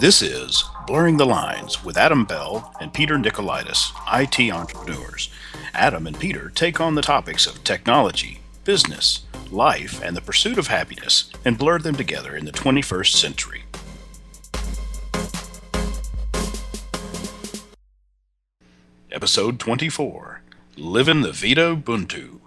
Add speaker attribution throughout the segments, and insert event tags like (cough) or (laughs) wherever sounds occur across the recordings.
Speaker 1: This is Blurring the Lines with Adam Bell and Peter Nikolaidis, IT entrepreneurs. Adam and Peter take on the topics of technology, business, life, and the pursuit of happiness and blur them together in the 21st century. Episode 24 Living the Vida Ubuntu.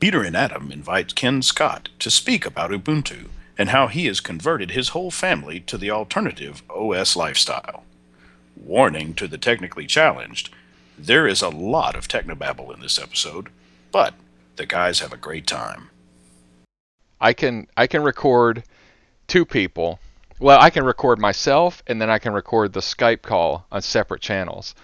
Speaker 1: Peter and Adam invite Ken Scott to speak about Ubuntu and how he has converted his whole family to the alternative OS lifestyle. Warning to the technically challenged there is a lot of technobabble in this episode, but the guys have a great time.
Speaker 2: I can I can record two people. Well, I can record myself and then I can record the Skype call on separate channels.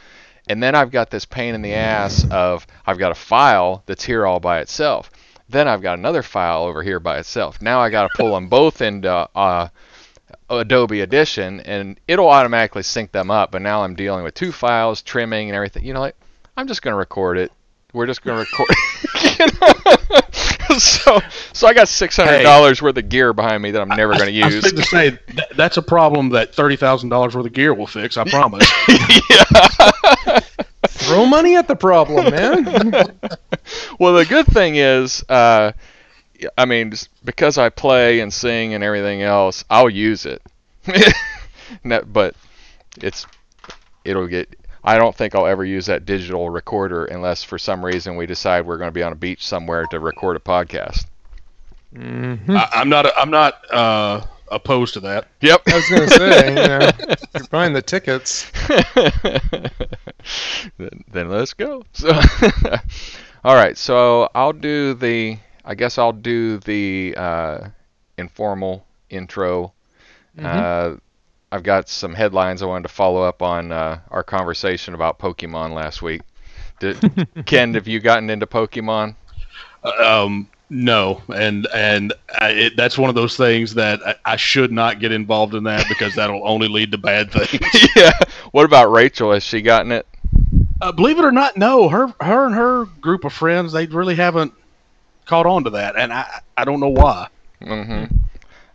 Speaker 2: And then I've got this pain in the ass of I've got a file that's here all by itself. Then I've got another file over here by itself. Now I got to pull them both into uh, Adobe Audition, and it'll automatically sync them up. But now I'm dealing with two files, trimming, and everything. You know, like I'm just gonna record it. We're just gonna record. (laughs) (laughs) so, so I got six hundred dollars hey, worth of gear behind me that I'm never going to use.
Speaker 3: I was to say that, that's a problem that thirty thousand dollars worth of gear will fix. I promise. (laughs)
Speaker 4: yeah. Throw money at the problem, man.
Speaker 2: well, the good thing is, uh, I mean, because I play and sing and everything else, I'll use it. but it's it'll get. I don't think I'll ever use that digital recorder unless for some reason we decide we're going to be on a beach somewhere to record a podcast.
Speaker 3: Mm-hmm. I, am not. I'm not. Uh, opposed to that.
Speaker 2: Yep.
Speaker 4: I was going to say, you know, (laughs) you're buying the tickets. (laughs)
Speaker 2: then, then let's go. So, (laughs) all right. So I'll do the. I guess I'll do the uh, informal intro. Mm-hmm. Uh, I've got some headlines I wanted to follow up on uh, our conversation about Pokemon last week. Did, (laughs) Ken, have you gotten into Pokemon?
Speaker 3: Um, no, and and I, it, that's one of those things that I, I, should not get involved in that because that'll only lead to bad (laughs) things.
Speaker 2: yeah. What about Rachel? Has she gotten it?
Speaker 3: Uh, believe it or not, no. Her her and her group of friends they really haven't caught on to that, and I I don't know why.
Speaker 2: Mm-hmm.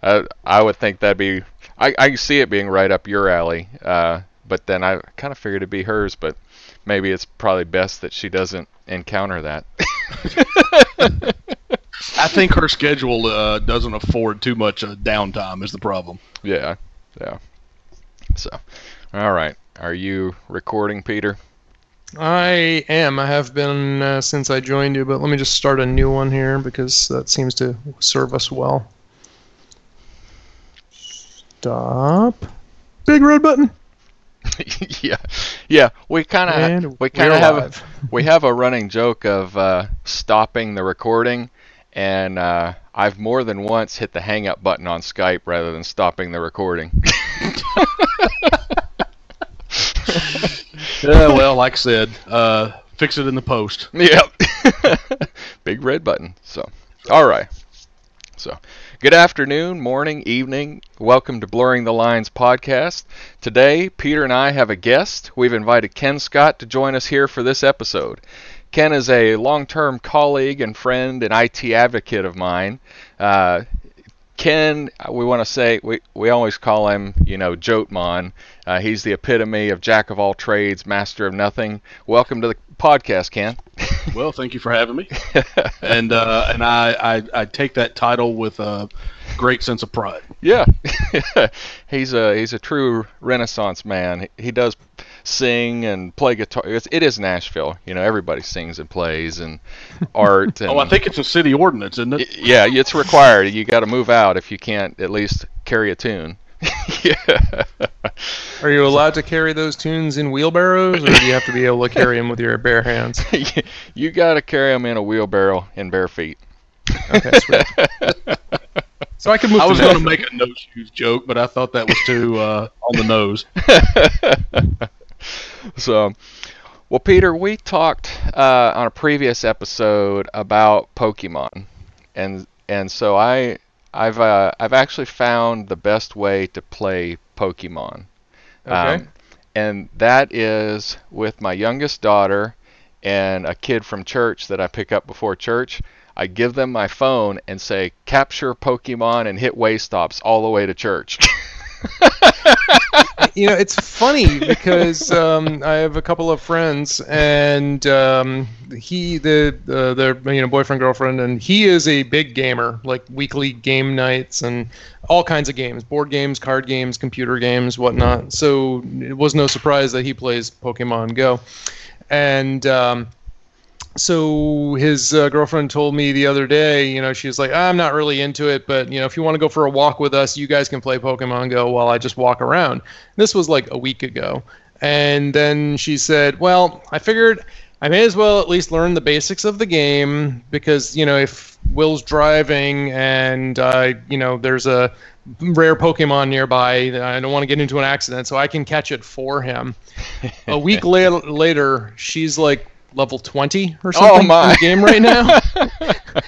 Speaker 2: Uh, I would think that'd be I I see it being right up your alley. Uh, but then I kind of figured it'd be hers, but maybe it's probably best that she doesn't encounter that. (laughs)
Speaker 3: I think her schedule uh, doesn't afford too much uh, downtime. Is the problem?
Speaker 2: Yeah, yeah. So, all right. Are you recording, Peter?
Speaker 4: I am. I have been uh, since I joined you, but let me just start a new one here because that seems to serve us well. Stop. Big red button. (laughs)
Speaker 2: yeah, yeah. We kind of we kind of have a, (laughs) we have a running joke of uh, stopping the recording and uh, I've more than once hit the hang up button on Skype rather than stopping the recording. (laughs)
Speaker 3: yeah, well, like I said, uh, fix it in the post.
Speaker 2: Yep. Big red button. So, all right. So, good afternoon, morning, evening. Welcome to Blurring the Lines podcast. Today, Peter and I have a guest. We've invited Ken Scott to join us here for this episode. Ken is a long-term colleague and friend and IT advocate of mine. Uh, Ken, we want to say we, we always call him, you know, Jotmon. Uh, he's the epitome of jack of all trades, master of nothing. Welcome to the podcast, Ken. (laughs)
Speaker 3: well, thank you for having me. (laughs) and uh, and I, I, I take that title with a great sense of pride.
Speaker 2: Yeah, (laughs) he's a he's a true Renaissance man. He does sing and play guitar. It's, it is Nashville. You know, everybody sings and plays and art. And,
Speaker 3: oh, I think it's a city ordinance, isn't it?
Speaker 2: Yeah, it's required. You got to move out if you can't at least carry a tune. (laughs)
Speaker 4: yeah. Are you allowed to carry those tunes in wheelbarrows, or do you have to be able to carry them with your bare hands? (laughs)
Speaker 2: you got to carry them in a wheelbarrow in bare feet.
Speaker 4: Okay, sweet. (laughs)
Speaker 3: So I could move. I was going to make a no shoes joke, but I thought that was too uh, on the nose.
Speaker 2: so, well, Peter, we talked uh, on a previous episode about Pokemon, and and so I I've uh, I've actually found the best way to play Pokemon.
Speaker 4: Okay. Um,
Speaker 2: and that is with my youngest daughter and a kid from church that I pick up before church. I give them my phone and say capture Pokemon and hit way stops all the way to church. (laughs) (laughs)
Speaker 4: you know, it's funny because um, I have a couple of friends, and um, he, the, uh, their, you know, boyfriend, girlfriend, and he is a big gamer, like weekly game nights and all kinds of games, board games, card games, computer games, whatnot. So it was no surprise that he plays Pokemon Go, and. Um, so his uh, girlfriend told me the other day, you know, she was like, I'm not really into it, but you know, if you want to go for a walk with us, you guys can play Pokemon Go while I just walk around. This was like a week ago, and then she said, well, I figured I may as well at least learn the basics of the game because you know if Will's driving and uh, you know there's a rare Pokemon nearby, I don't want to get into an accident, so I can catch it for him. a week (laughs) la- later, she's like level 20 or something
Speaker 2: Oh, my.
Speaker 4: in the game right now.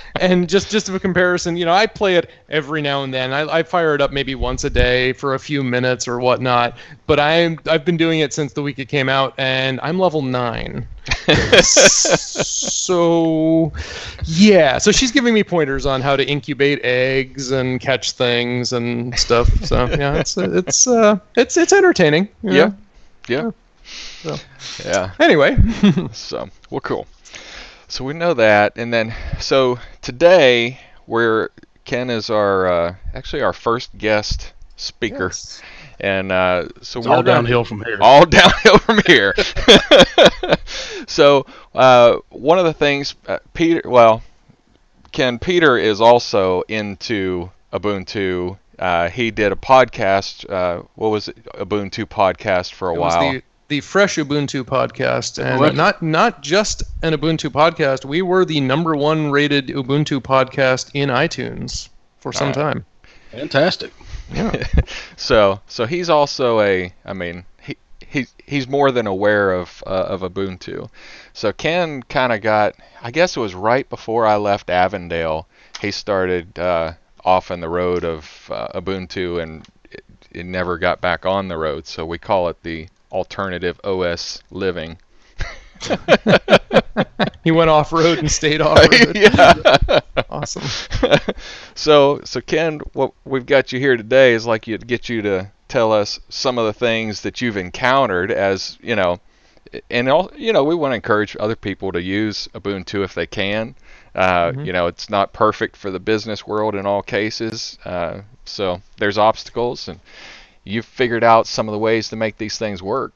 Speaker 4: (laughs) and just just a comparison, you know, I play it every now and then. I, I fire it up maybe once a day for a few minutes or whatnot. But I'm I've been doing it since the week it came out, and I'm level nine. (laughs) so yeah, so she's giving me pointers on how to incubate eggs and catch things and stuff. So yeah, it's it's uh it's it's entertaining.
Speaker 2: Yeah.
Speaker 4: know?
Speaker 2: Yeah.
Speaker 4: So.
Speaker 2: Yeah.
Speaker 4: Anyway, (laughs)
Speaker 2: So, well, cool. So we know that, and then so today we're Ken is our uh, actually our first guest speaker,
Speaker 4: Yes.
Speaker 2: and uh, so
Speaker 3: It's
Speaker 2: we're
Speaker 3: all downhill from here.
Speaker 2: all (laughs) downhill from here. (laughs) so uh, one of the things, uh, Peter, well, Ken Peter is also into Ubuntu. Uh, he did a podcast. Uh, what was it? Ubuntu podcast for a
Speaker 4: It was
Speaker 2: while.
Speaker 4: The the Fresh Ubuntu podcast, and not not just an Ubuntu podcast. We were the number one rated Ubuntu podcast in iTunes for some
Speaker 2: Alright.
Speaker 4: time.
Speaker 3: Fantastic.
Speaker 4: Yeah. (laughs)
Speaker 2: So so he's also a I mean he he he's more than aware of uh, of Ubuntu. So Ken kind of got I guess it was right before I left Avondale he started uh, off on the road of uh, Ubuntu and it, it never got back on the road. So we call it the alternative OS living. (laughs)
Speaker 4: he went off road and stayed off road. (laughs)
Speaker 2: yeah. (laughs)
Speaker 4: Awesome.
Speaker 2: so so Ken, what we've got you here today is like you get you to tell us some of the things that you've encountered as you know, and all you know we want to encourage other people to use Ubuntu if they can. Uh,
Speaker 4: Mhm.
Speaker 2: You know, it's not perfect for the business world in all cases, uh, so there's obstacles, and you've figured out some of the ways to make these things work.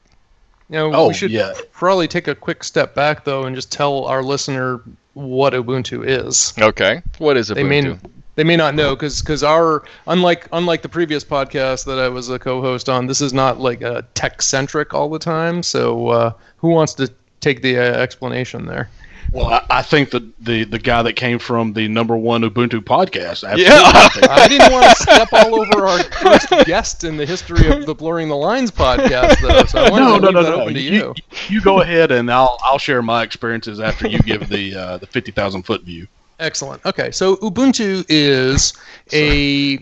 Speaker 4: You know,
Speaker 3: Oh,
Speaker 4: we should
Speaker 3: yeah.
Speaker 4: probably take a quick step back though and just tell our listener what Ubuntu is.
Speaker 2: Okay, what is Ubuntu?
Speaker 4: They may they may not know because because our unlike unlike the previous podcast that I was a co-host on, this is not like a tech centric all the time. So uh, who wants to take the uh, explanation there?
Speaker 3: Well, I, I think the, the the guy that came from the number one Ubuntu podcast. absolutely.
Speaker 2: Yeah. (laughs)
Speaker 3: I
Speaker 4: didn't want to step all over our first guest in the history of the Blurring the Lines podcast, though. So I wanted
Speaker 3: no,
Speaker 4: to
Speaker 3: no,
Speaker 4: leave
Speaker 3: no,
Speaker 4: that
Speaker 3: no.
Speaker 4: open to
Speaker 3: You,
Speaker 4: you.
Speaker 3: you go ahead, and I'll I'll share my experiences after you give the uh, the fifty thousand foot view.
Speaker 4: Excellent. Okay, so Ubuntu is a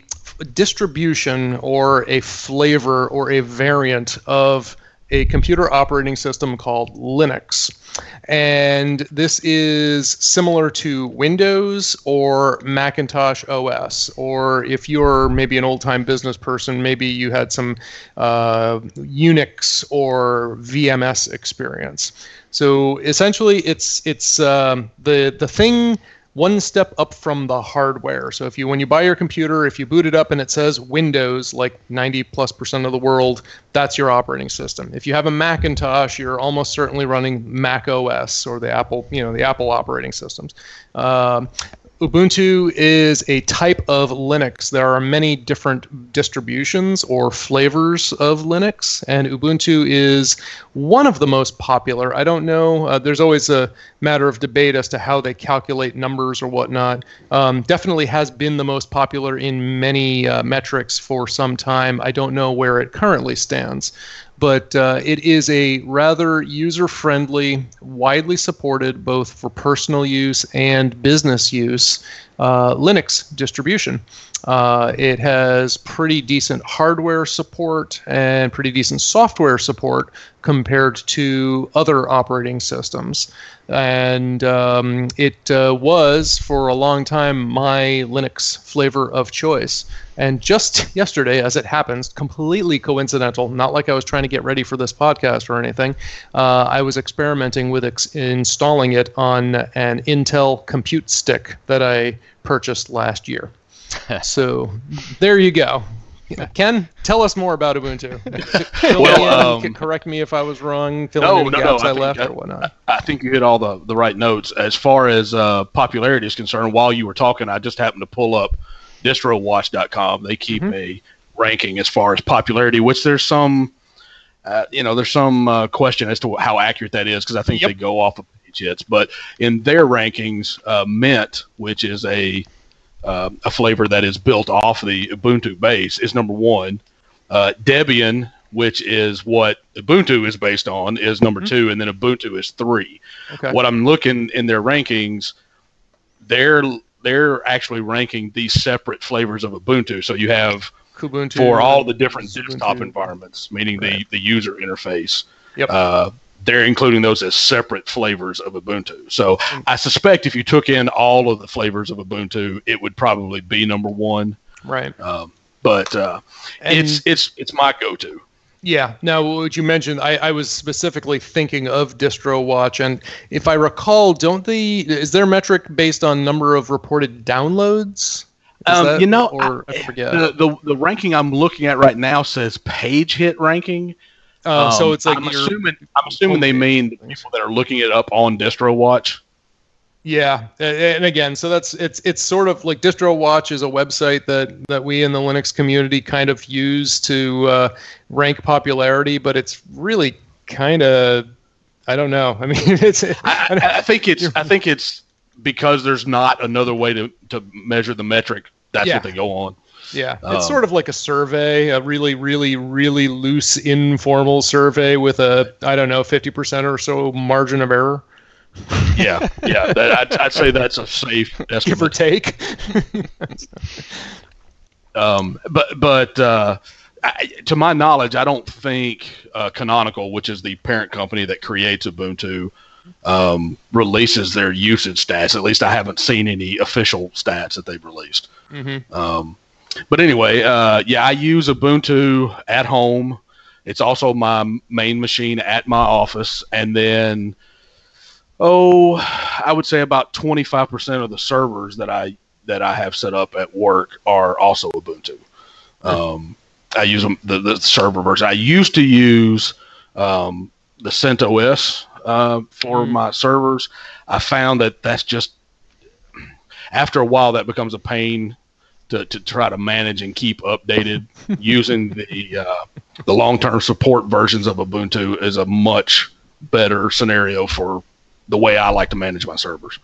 Speaker 4: distribution or a flavor or a variant of a computer operating system called Linux. And this is similar to Windows or Macintosh OS. Or if you're maybe an old time business person, maybe you had some uh, Unix or VMS experience. So essentially, it's it's um, the the thing one step up from the hardware. So if you when you buy your computer, if you boot it up and it says Windows, like 90 plus percent of the world, that's your operating system. If you have a Macintosh, you're almost certainly running Mac OS or the Apple, you know, the Apple operating systems. Um, Ubuntu is a type of Linux. There are many different distributions or flavors of Linux, and Ubuntu is one of the most popular. I don't know. Uh, there's always a matter of debate as to how they calculate numbers or whatnot. Um, definitely has been the most popular in many uh, metrics for some time. I don't know where it currently stands but uh, it is a rather user friendly, widely supported both for personal use and business use uh, Linux distribution. Uh, it has pretty decent hardware support and pretty decent software support compared to other operating systems. And um, it uh, was, for a long time, my Linux flavor of choice. And just (laughs) yesterday, as it happens, completely coincidental, not like I was trying to get ready for this podcast or anything, uh, I was experimenting with ex- installing it on an Intel compute stick that I purchased last year. (laughs) so there you go. Ken, tell us more about Ubuntu. (laughs)
Speaker 3: Well,
Speaker 4: me in,
Speaker 3: um,
Speaker 4: correct me if I was wrong. Fill
Speaker 3: No,
Speaker 4: in any
Speaker 3: no, no, I
Speaker 4: I,
Speaker 3: think
Speaker 4: left
Speaker 3: that-
Speaker 4: or whatnot.
Speaker 3: I think you hit all the, the right notes. As far as uh, popularity is concerned, while you were talking, I just happened to pull up distrowatch.com. They keep
Speaker 4: Mhm.
Speaker 3: a ranking as far as popularity, which there's some, uh, you know, there's some uh, question as to how accurate that is because I think
Speaker 4: Yep.
Speaker 3: they go off of page hits. But in their rankings, uh, Mint, which is a uh, a flavor that is built off the Ubuntu base, is number one. Uh, Debian, which is what Ubuntu is based on, is number
Speaker 4: Mhm.
Speaker 3: two, and then Ubuntu is three.
Speaker 4: Okay.
Speaker 3: What I'm looking in their rankings, they're they're actually ranking these separate flavors of Ubuntu. So you have
Speaker 4: Kubuntu
Speaker 3: for all the different desktop environments, meaning
Speaker 4: Right.
Speaker 3: the the user interface.
Speaker 4: Yep.
Speaker 3: Uh, they're including those as separate flavors of Ubuntu. So
Speaker 4: Mm.
Speaker 3: I suspect if you took in all of the flavors of Ubuntu, it would probably be number one.
Speaker 4: Right.
Speaker 3: Um, but uh,
Speaker 4: And-
Speaker 3: it's it's it's my go-to.
Speaker 4: Yeah. Now, what you mentioned, I, I was specifically thinking of DistroWatch, and if I recall, don't the is their metric based on number of reported downloads?
Speaker 3: Um,
Speaker 4: that-
Speaker 3: you know,
Speaker 4: or I, forget.
Speaker 3: The, the the ranking I'm looking at right now says page hit ranking.
Speaker 4: Uh, so
Speaker 3: Um,
Speaker 4: it's like
Speaker 3: I'm assuming I'm assuming they mean the people that are looking it up on DistroWatch.
Speaker 4: Yeah, and again, so that's it's it's sort of like DistroWatch is a website that that we in the Linux community kind of use to uh, rank popularity, but it's really kind of I don't know. I (laughs) mean, it's
Speaker 3: I, I, I think it's I think it's because there's not another way to, to measure the metric. That's
Speaker 4: Yeah.
Speaker 3: what they go on.
Speaker 4: Yeah,
Speaker 3: Um,
Speaker 4: it's sort of like a survey, a really really really loose informal survey with a I don't know fifty percent or so margin of error,
Speaker 3: Yeah, yeah. That, I'd, I'd say that's a safe
Speaker 4: give or take.
Speaker 3: Um, but but uh, I, to my knowledge, I don't think uh, Canonical, which is the parent company that creates Ubuntu, um, releases their usage stats. At least I haven't seen any official stats that they've released.
Speaker 4: hmm
Speaker 3: Um, but anyway, uh, yeah, I use Ubuntu at home. It's also my main machine at my office, and then oh, I would say about twenty five percent of the servers that I that I have set up at work are also Ubuntu. Um, I use them the, the server version. I used to use um, the CentOS uh, for
Speaker 4: Mm.
Speaker 3: my servers. I found that that's just after a while that becomes a pain to, to try to manage and keep updated (laughs) using the uh, the long term support versions of Ubuntu is a much better scenario for the way I like to manage my servers.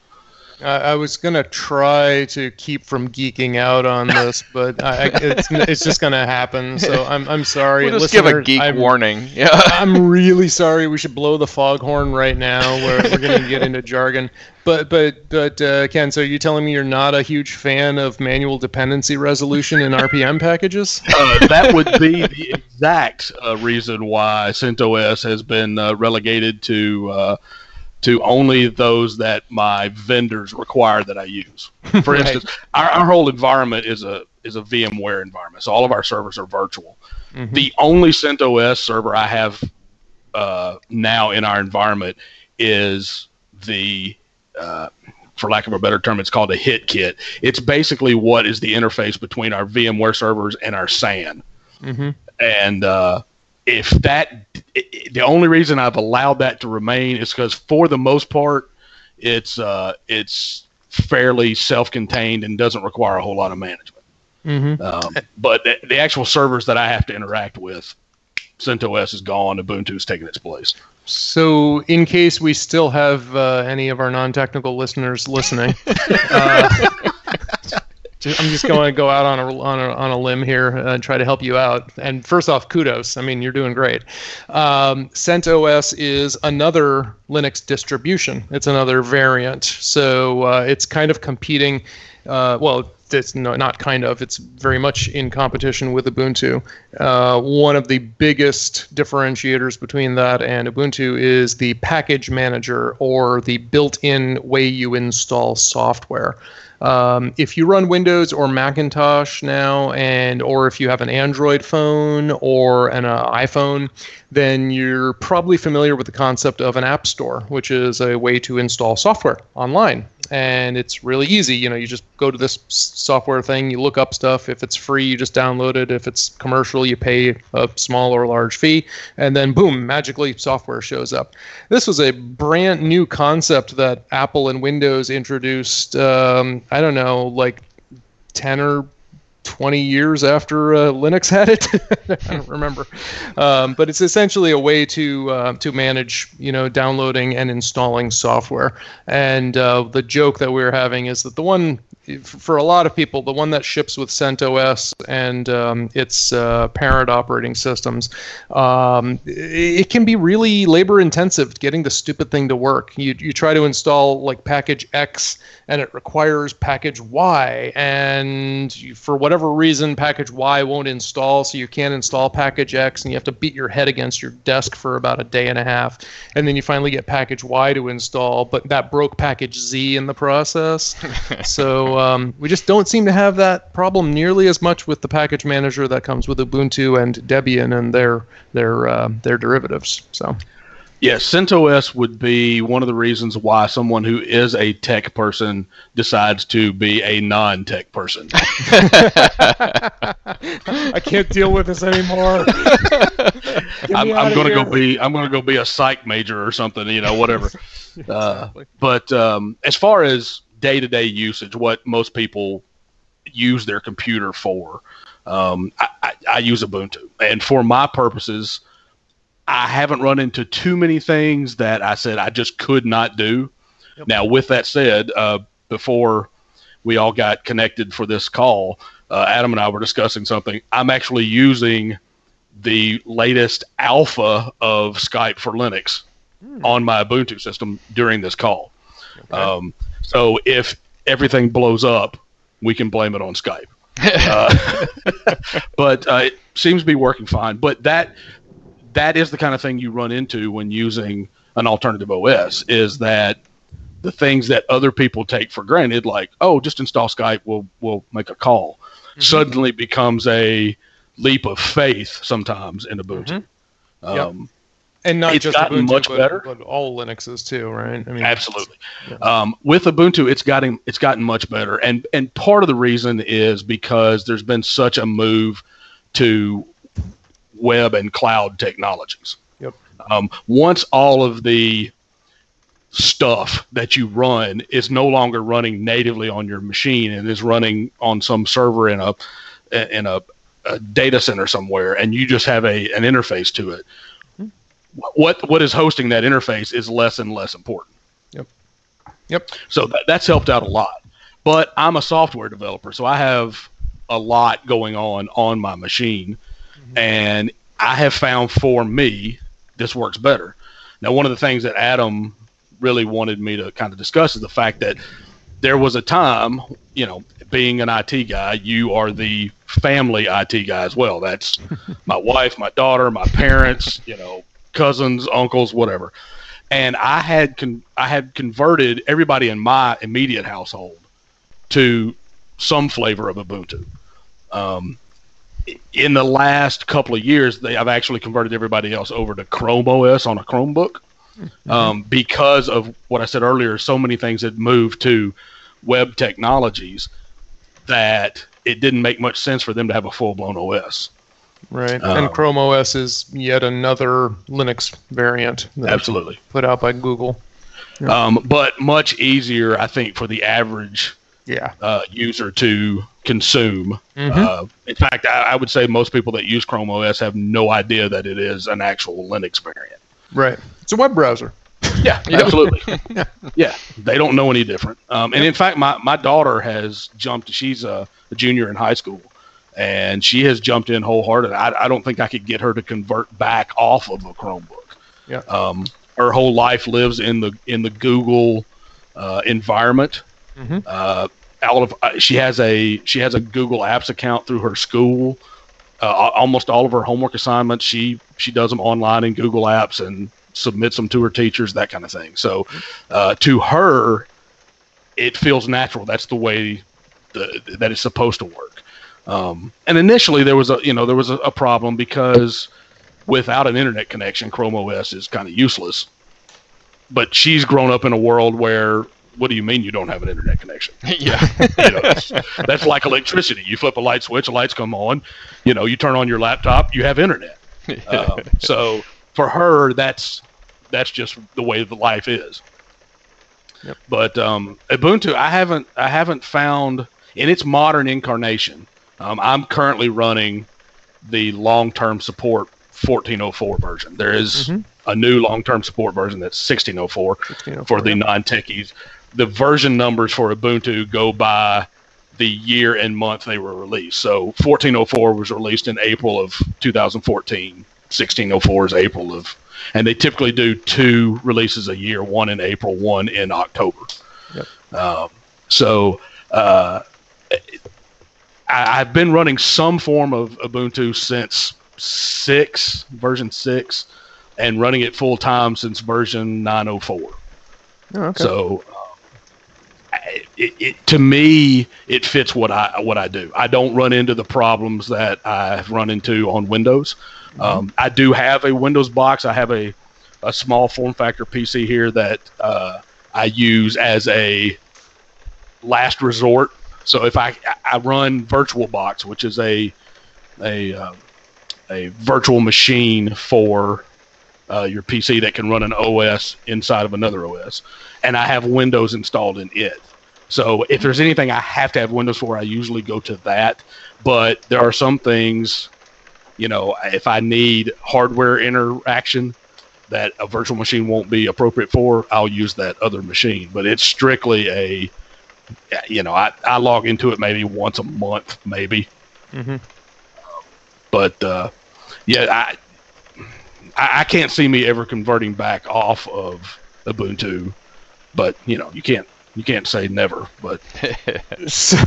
Speaker 4: I, I was gonna try to keep from geeking out on this, (laughs) but I, I, it's it's just gonna happen. So (laughs) I'm I'm sorry.
Speaker 2: We'll just give a geek
Speaker 4: I'm,
Speaker 2: warning. (laughs) Yeah.
Speaker 4: I'm really sorry. We should blow the foghorn right now. We're, we're going to get into jargon. But but but uh, Ken, so are you're telling me you're not a huge fan of manual dependency resolution in RPM packages?
Speaker 3: Uh, that would be the exact uh, reason why CentOS has been uh, relegated to uh, to only those that my vendors require that I use. For (laughs)
Speaker 4: Right.
Speaker 3: instance, our, our whole environment is a is a VMware environment, so all of our servers are virtual.
Speaker 4: Mhm.
Speaker 3: The only CentOS server I have uh, now in our environment is the uh, for lack of a better term, it's called a hit kit. It's basically what is the interface between our VMware servers and our SAN.
Speaker 4: Mhm.
Speaker 3: And uh, if that, the only reason I've allowed that to remain is because for the most part, it's uh, it's fairly self-contained and doesn't require a whole lot of management.
Speaker 4: Mhm.
Speaker 3: Um, but the, the actual servers that I have to interact with, CentOS is gone. Ubuntu's taking its place.
Speaker 4: So, in case we still have uh, any of our non-technical listeners listening, (laughs) uh, ju- I'm just going to go out on a, on a on a limb here and try to help you out. And first off, kudos. I mean, you're doing great. Um, CentOS is another Linux distribution. It's another variant. So uh, it's kind of competing. Uh, well, it's no, not kind of it's very much in competition with ubuntu uh, one of the biggest differentiators between that and ubuntu is the package manager or the built-in way you install software um, if you run Windows or Macintosh now, and or if you have an Android phone or an uh, iPhone, then you're probably familiar with the concept of an app store, which is a way to install software online and it's really easy. You know, you just go to this software thing, you look up stuff. If it's free, you just download it. If it's commercial, you pay a small or large fee, and then boom, magically software shows up. This was a brand new concept that Apple and Windows introduced. Um, I don't know, like ten or 20 years after uh, Linux had it. (laughs) I don't (laughs) remember, um, but it's essentially a way to uh, to manage, you know, downloading and installing software. And uh, the joke that we we're having is that the one for a lot of people, the one that ships with CentOS and um, its uh, parent operating systems, um, it can be really labor intensive getting the stupid thing to work. You, you try to install like package X and it requires package Y, and you, for whatever reason, package Y won't install, so you can't install package X, and you have to beat your head against your desk for about a day and a half, and then you finally get package Y to install, but that broke package Z in the process. (laughs) so um, we just don't seem to have that problem nearly as much with the package manager that comes with Ubuntu and Debian and their their uh, their derivatives. So.
Speaker 3: Yes, CentOS would be one of the reasons why someone who is a tech person decides to be a non-tech person. (laughs)
Speaker 4: I can't deal with this anymore. (laughs)
Speaker 3: I'm, I'm going to go be I'm going to go be a psych major or something, you know, whatever. (laughs) exactly. uh, but um, as far as day-to-day usage, what most people use their computer for, um, I, I, I use Ubuntu, and for my purposes I haven't run into too many things that I said I just could not do. Yep. Now, with that said, uh, before we all got connected for this call, uh, Adam and I were discussing something. I'm actually using the latest alpha of Skype for Linux mm. on my Ubuntu system during this call. Okay. Um, so if everything blows up, we can blame it on Skype. (laughs) uh, (laughs) but uh, it seems to be working fine. But that that is the kind of thing you run into when using an alternative OS is that the things that other people take for granted, like, oh, just install Skype, we'll we'll make a call, mm-hmm. suddenly becomes a leap of faith sometimes in Ubuntu. Mm-hmm. Um, yep.
Speaker 4: And not just gotten Ubuntu, much but, better, but all Linuxes too, right?
Speaker 3: I mean, absolutely. Yeah. Um, with Ubuntu, it's gotten it's gotten much better, and and part of the reason is because there's been such a move to web and cloud technologies.
Speaker 4: Yep.
Speaker 3: Um, once all of the stuff that you run is no longer running natively on your machine and is running on some server in a in a, a data center somewhere, and you just have a an interface to it. Mm-hmm. What what is hosting that interface is less and less important.
Speaker 4: Yep. Yep.
Speaker 3: So that, that's helped out a lot. But I'm a software developer, so I have a lot going on on my machine and I have found for me this works better. Now, one of the things that Adam really wanted me to kind of discuss is the fact that there was a time, you know, being an IT guy, you are the family IT guy as well. That's (laughs) my wife, my daughter, my parents, you know, cousins, uncles, whatever. And I had con- I had converted everybody in my immediate household to some flavor of Ubuntu. Um, in the last couple of years, they I've actually converted everybody else over to Chrome OS on a Chromebook mm-hmm. um, because of what I said earlier. So many things had moved to web technologies that it didn't make much sense for them to have a full blown OS.
Speaker 4: Right, um, and Chrome OS is yet another Linux variant.
Speaker 3: Absolutely,
Speaker 4: put out by Google.
Speaker 3: Yeah. Um, but much easier, I think, for the average
Speaker 4: yeah.
Speaker 3: uh, user to consume. Mm-hmm. Uh, in fact, I, I, would say most people that use Chrome OS have no idea that it is an actual Linux variant.
Speaker 4: Right. It's a web browser.
Speaker 3: Yeah, (laughs) absolutely. (laughs) yeah, they don't know any different. Um, and in fact, my, my daughter has jumped. She's a, a, junior in high school, and she has jumped in wholehearted. I, I don't think I could get her to convert back off of a Chromebook.
Speaker 4: Yeah.
Speaker 3: Um, her whole life lives in the in the Google uh, environment. Mm-hmm. Uh, all of uh, she has a she has a Google Apps account through her school. Uh, almost all of her homework assignments she she does them online in Google Apps and submits them to her teachers, that kind of thing. So uh, to her, it feels natural. That's the way the, that it's supposed to work. Um, and initially there was a you know there was a, a problem because without an internet connection, Chrome OS is kind of useless. But she's grown up in a world where what do you mean you don't have an internet connection? (laughs)
Speaker 2: yeah. (laughs)
Speaker 3: you know, that's, that's like electricity. You flip a light switch, the lights come on. You know, you turn on your laptop, you have internet. (laughs) Um, so for her, that's that's just the way the life is.
Speaker 4: Yep.
Speaker 3: But um, Ubuntu, I haven't I haven't found in its modern incarnation. Um, I'm currently running the long-term support 1404 version. There is
Speaker 4: Mhm.
Speaker 3: a new long-term support version that's 1604 for the non-techies. The version numbers for Ubuntu go by the year and month they were released. So 1404 was released in April of 2014. 1604 is April of, and they typically do two releases a year, one in April, one in October.
Speaker 4: Yep.
Speaker 3: Um, so uh, I, I've been running some form of Ubuntu since six version six, and running it full time since version 904.
Speaker 4: Oh, okay.
Speaker 3: So, it, it, to me, it fits what I what I do. I don't run into the problems that I've run into on Windows. Um, I do have a Windows box. I have a a small form factor PC here that uh, I use as a last resort. So if I I run VirtualBox, which is a a uh, a virtual machine for uh, your PC that can run an OS inside of another OS, and I have Windows installed in it. So if there's anything I have to have Windows for, I usually go to that. But there are some things, you know, if I need hardware interaction that a virtual machine won't be appropriate for, I'll use that other machine. But it's strictly a, you know, I, I log into it maybe once a month, maybe.
Speaker 4: hmm
Speaker 3: But uh, yeah, I I can't see me ever converting back off of Ubuntu. But you know, you can't you can't say never. But (laughs)
Speaker 4: So,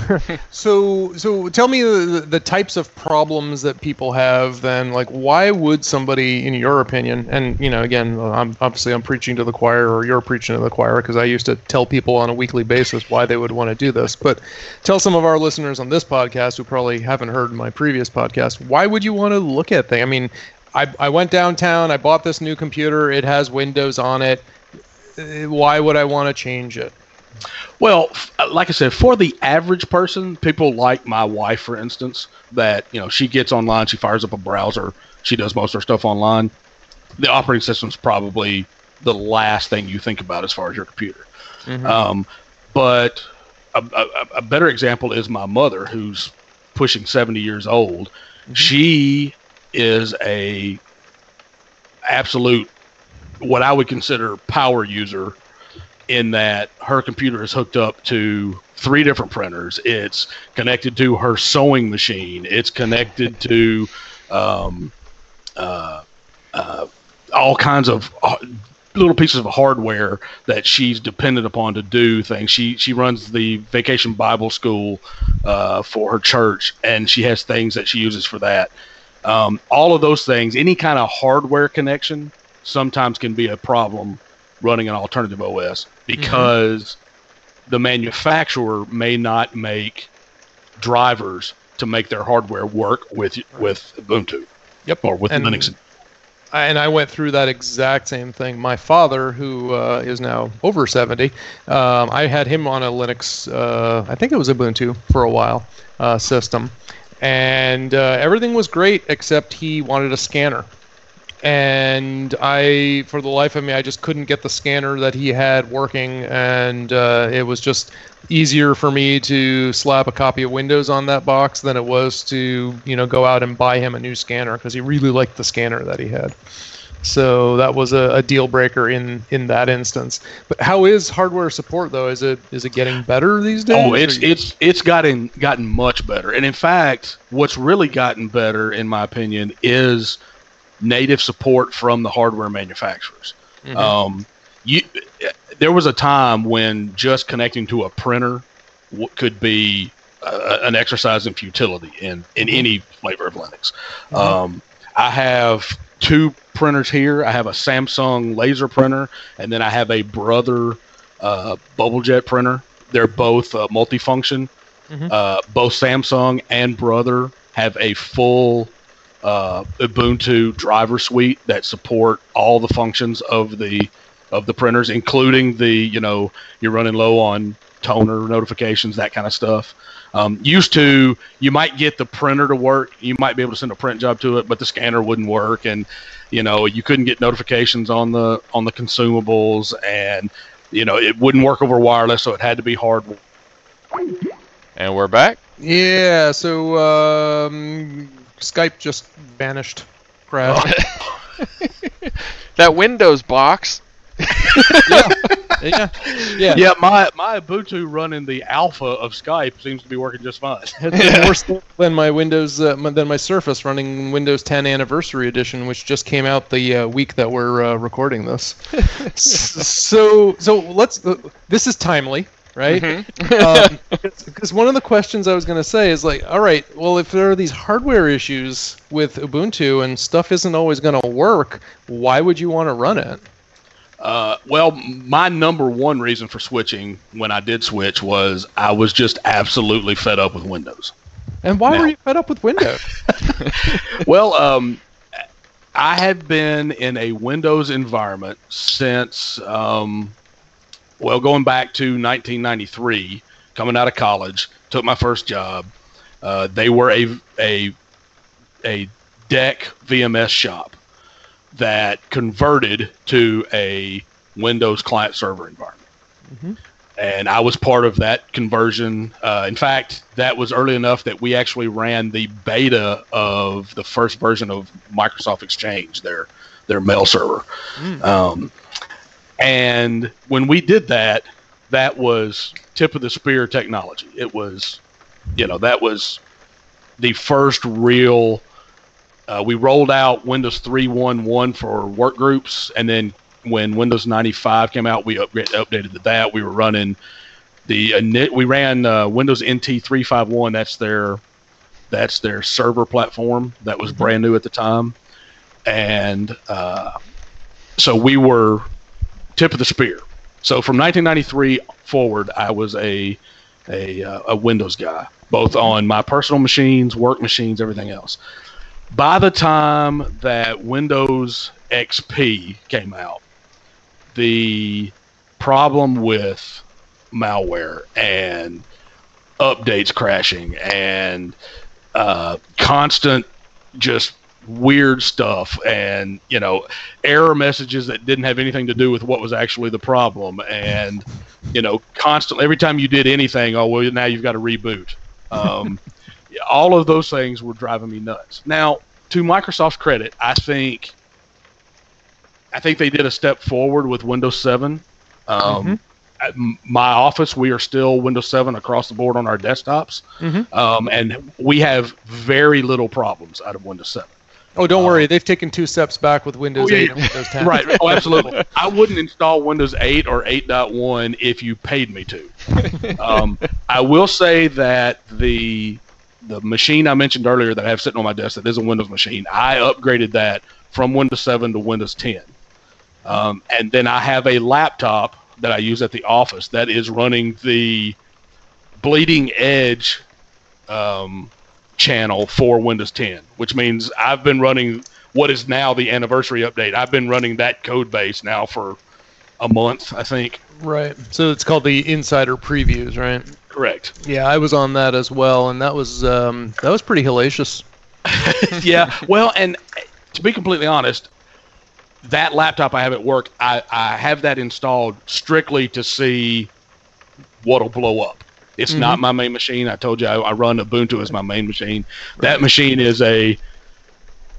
Speaker 4: so, so tell me the, the types of problems that people have. Then, like, why would somebody, in your opinion, and you know, again, I'm obviously I'm preaching to the choir, or you're preaching to the choir, because I used to tell people on a weekly basis why they would want to do this. But tell some of our listeners on this podcast who probably haven't heard my previous podcast, why would you want to look at things? I mean, I, I went downtown, I bought this new computer, it has Windows on it. Uh, Why would I want to change it?
Speaker 3: Well, like I said, for the average person, people like my wife, for instance, that you know she gets online, she fires up a browser, she does most of her stuff online. The operating system's probably the last thing you think about as far as your computer.
Speaker 4: Mhm.
Speaker 3: Um, but a, a, a better example is my mother, who's pushing seventy years old. She is a absolute what I would consider power user in that her computer is hooked up to three different printers. It's connected to her sewing machine. It's connected to um, uh, uh, all kinds of uh, little pieces of hardware that she's dependent upon to do things. She she runs the Vacation Bible School uh, for her church, and she has things that she uses for that. Um, all of those things, any kind of hardware connection, sometimes can be a problem running an alternative OS because the manufacturer may not make drivers to make their hardware work with with Ubuntu.
Speaker 4: Yep.
Speaker 3: Or with
Speaker 4: And-
Speaker 3: Linux.
Speaker 4: I- and I went through that exact same thing. My father, who uh, is now over 70, um, I had him on a Linux, uh, I think it was Ubuntu for a while, uh, system. And uh, everything was great except he wanted a scanner. And I, for the life of me, I just couldn't get the scanner that he had working. And uh, it was just easier for me to slap a copy of Windows on that box than it was to, you know, go out and buy him a new scanner because he really liked the scanner that he had. So that was a, a deal breaker in in that instance. But how is hardware support though? Is it is it getting better these days?
Speaker 3: Oh, it's it's it's gotten gotten much better. And in fact, what's really gotten better, in my opinion, is native support from the hardware manufacturers.
Speaker 4: Mhm.
Speaker 3: Um, you, there was a time when just connecting to a printer w- could be uh, an exercise in futility in in any flavor of Linux. Um, I have two printers here. I have a Samsung laser printer, and then I have a Brother uh, BubbleJet printer. They're both uh, multifunction.
Speaker 4: Mhm.
Speaker 3: Uh, both Samsung and Brother have a full uh, Ubuntu driver suite that support all the functions of the of the printers, including the you know you're running low on toner notifications, that kind of stuff. Um, used to, you might get the printer to work. You might be able to send a print job to it, but the scanner wouldn't work, and you know you couldn't get notifications on the on the consumables, and you know it wouldn't work over wireless, so it had to be hard.
Speaker 2: And we're back.
Speaker 4: Yeah, so um, Skype just vanished. Crashed. (laughs)
Speaker 2: That Windows box. (laughs)
Speaker 4: yeah. yeah. Yeah.
Speaker 3: Yeah, my my Ubuntu running the alpha of Skype seems to be working just fine.
Speaker 4: It's been worse than my Windows uh, than my Surface running Windows 10 Anniversary Edition, which just came out the uh, week that we're uh, recording this. (laughs) So so let's. Uh, this is timely, right? (laughs) (laughs) Because one of the questions I was going to say is like, all right, well, if there are these hardware issues with Ubuntu and stuff isn't always going to work, why would you want to run it?
Speaker 3: Uh, well, my number one reason for switching when I did switch was I was just absolutely fed up with Windows.
Speaker 4: And why
Speaker 3: Now-
Speaker 4: were you fed up with Windows? (laughs)
Speaker 3: well, um, I had been in a Windows environment since, um, well, going back to 1993, coming out of college, took my first job. Uh, they were a a a DEC VMS shop that converted to a Windows client server environment.
Speaker 4: Mhm.
Speaker 3: And I was part of that conversion. Uh, in fact, that was early enough that we actually ran the beta of the first version of Microsoft Exchange, their their mail server.
Speaker 4: Mm.
Speaker 3: Um, and when we did that, that was tip of the spear technology. It was, you know, that was the first real. Uh, we rolled out Windows 3.1.1 for work groups, and then when Windows 95 came out, we upgrade, updated to that. We were running the we ran uh, Windows NT 351. That's their that's their server platform that was brand new at the time, and uh, so we were tip of the spear. So from 1993 forward, I was a a, uh, a Windows guy, both on my personal machines, work machines, everything else. By the time that Windows XP came out, the problem with malware and updates crashing and uh, constant just weird stuff and you know error messages that didn't have anything to do with what was actually the problem. And you know constantly every time you did anything oh well now you've got to reboot. Um, (laughs) all of those things were driving me nuts. Now to microsoft's credit i think i think they did a step forward with windows 7 um, at m- my office we are still windows 7 across the board on our desktops.
Speaker 4: Mhm.
Speaker 3: um, and we have very little problems out of windows 7
Speaker 4: Oh, don't
Speaker 3: Uh,
Speaker 4: worry. They've taken two steps back with Windows
Speaker 3: Oh, yeah,
Speaker 4: 8 and Windows 10.
Speaker 3: Right. Oh, absolutely. (laughs) I wouldn't install Windows 8 or 8.1 if you paid me to. Um, I will say that the the machine I mentioned earlier that I have sitting on my desk that is a Windows machine, I upgraded that from Windows 7 to Windows 10. Um, and then I have a laptop that I use at the office that is running the bleeding edge um, channel for Windows 10, which means I've been running what is now the anniversary update. I've been running that code base now for a month, I think.
Speaker 4: Right. So it's called the Insider Previews, right?
Speaker 3: Correct.
Speaker 4: Yeah, I was on that as well, and that was um, that was pretty hellacious. (laughs)
Speaker 3: yeah. Well, and to be completely honest, that laptop I have at work, I, I have that installed strictly to see what'll blow up. It's not mm-hmm. my main machine. I told you I, I run Ubuntu as my main machine. That machine is a.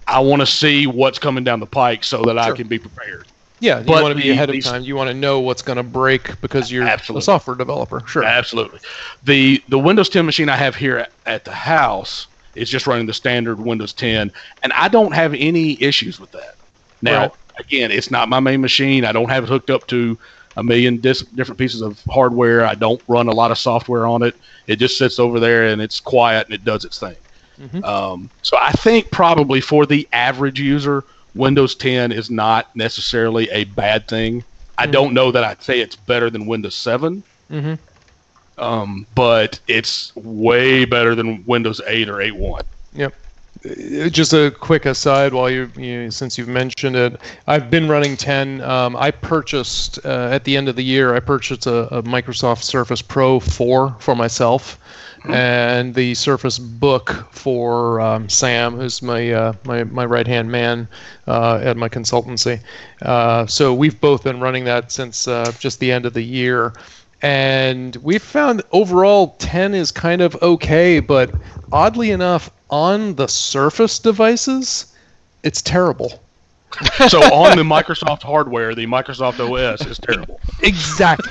Speaker 3: I want to see what's coming down the pike so that I can be prepared.
Speaker 4: Yeah, you
Speaker 3: But
Speaker 4: want to be
Speaker 3: the-
Speaker 4: ahead of
Speaker 3: these-
Speaker 4: time. You want to know what's going to break because you're
Speaker 3: Absolutely.
Speaker 4: a software developer. Sure.
Speaker 3: Absolutely. The the Windows 10 machine I have here at, at the house is just running the standard Windows 10, and I don't have any issues with that. Now,
Speaker 4: Right.
Speaker 3: again, it's not my main machine. I don't have it hooked up to a million dis- different pieces of hardware. I don't run a lot of software on it. It just sits over there and it's quiet and it does its thing.
Speaker 4: Mhm.
Speaker 3: Um, so I think probably for the average user, Windows 10 is not necessarily a bad thing. I don't know that I'd say it's better than Windows 7,
Speaker 4: Mhm.
Speaker 3: um, but it's way better than Windows 8 or 8.1.
Speaker 4: Uh, Just a quick aside, while you, you since you've mentioned it, I've been running 10. Um, I purchased uh, at the end of the year. I purchased a, a Microsoft Surface Pro 4 for myself, and the Surface Book for um, Sam, who's my uh, my my right hand man uh, at my consultancy. Uh, so we've both been running that since uh, just the end of the year. And we've found overall 10 is kind of okay, but oddly enough, on the Surface devices, it's terrible. (laughs)
Speaker 3: so on the Microsoft hardware, the Microsoft OS is terrible.
Speaker 4: Exactly.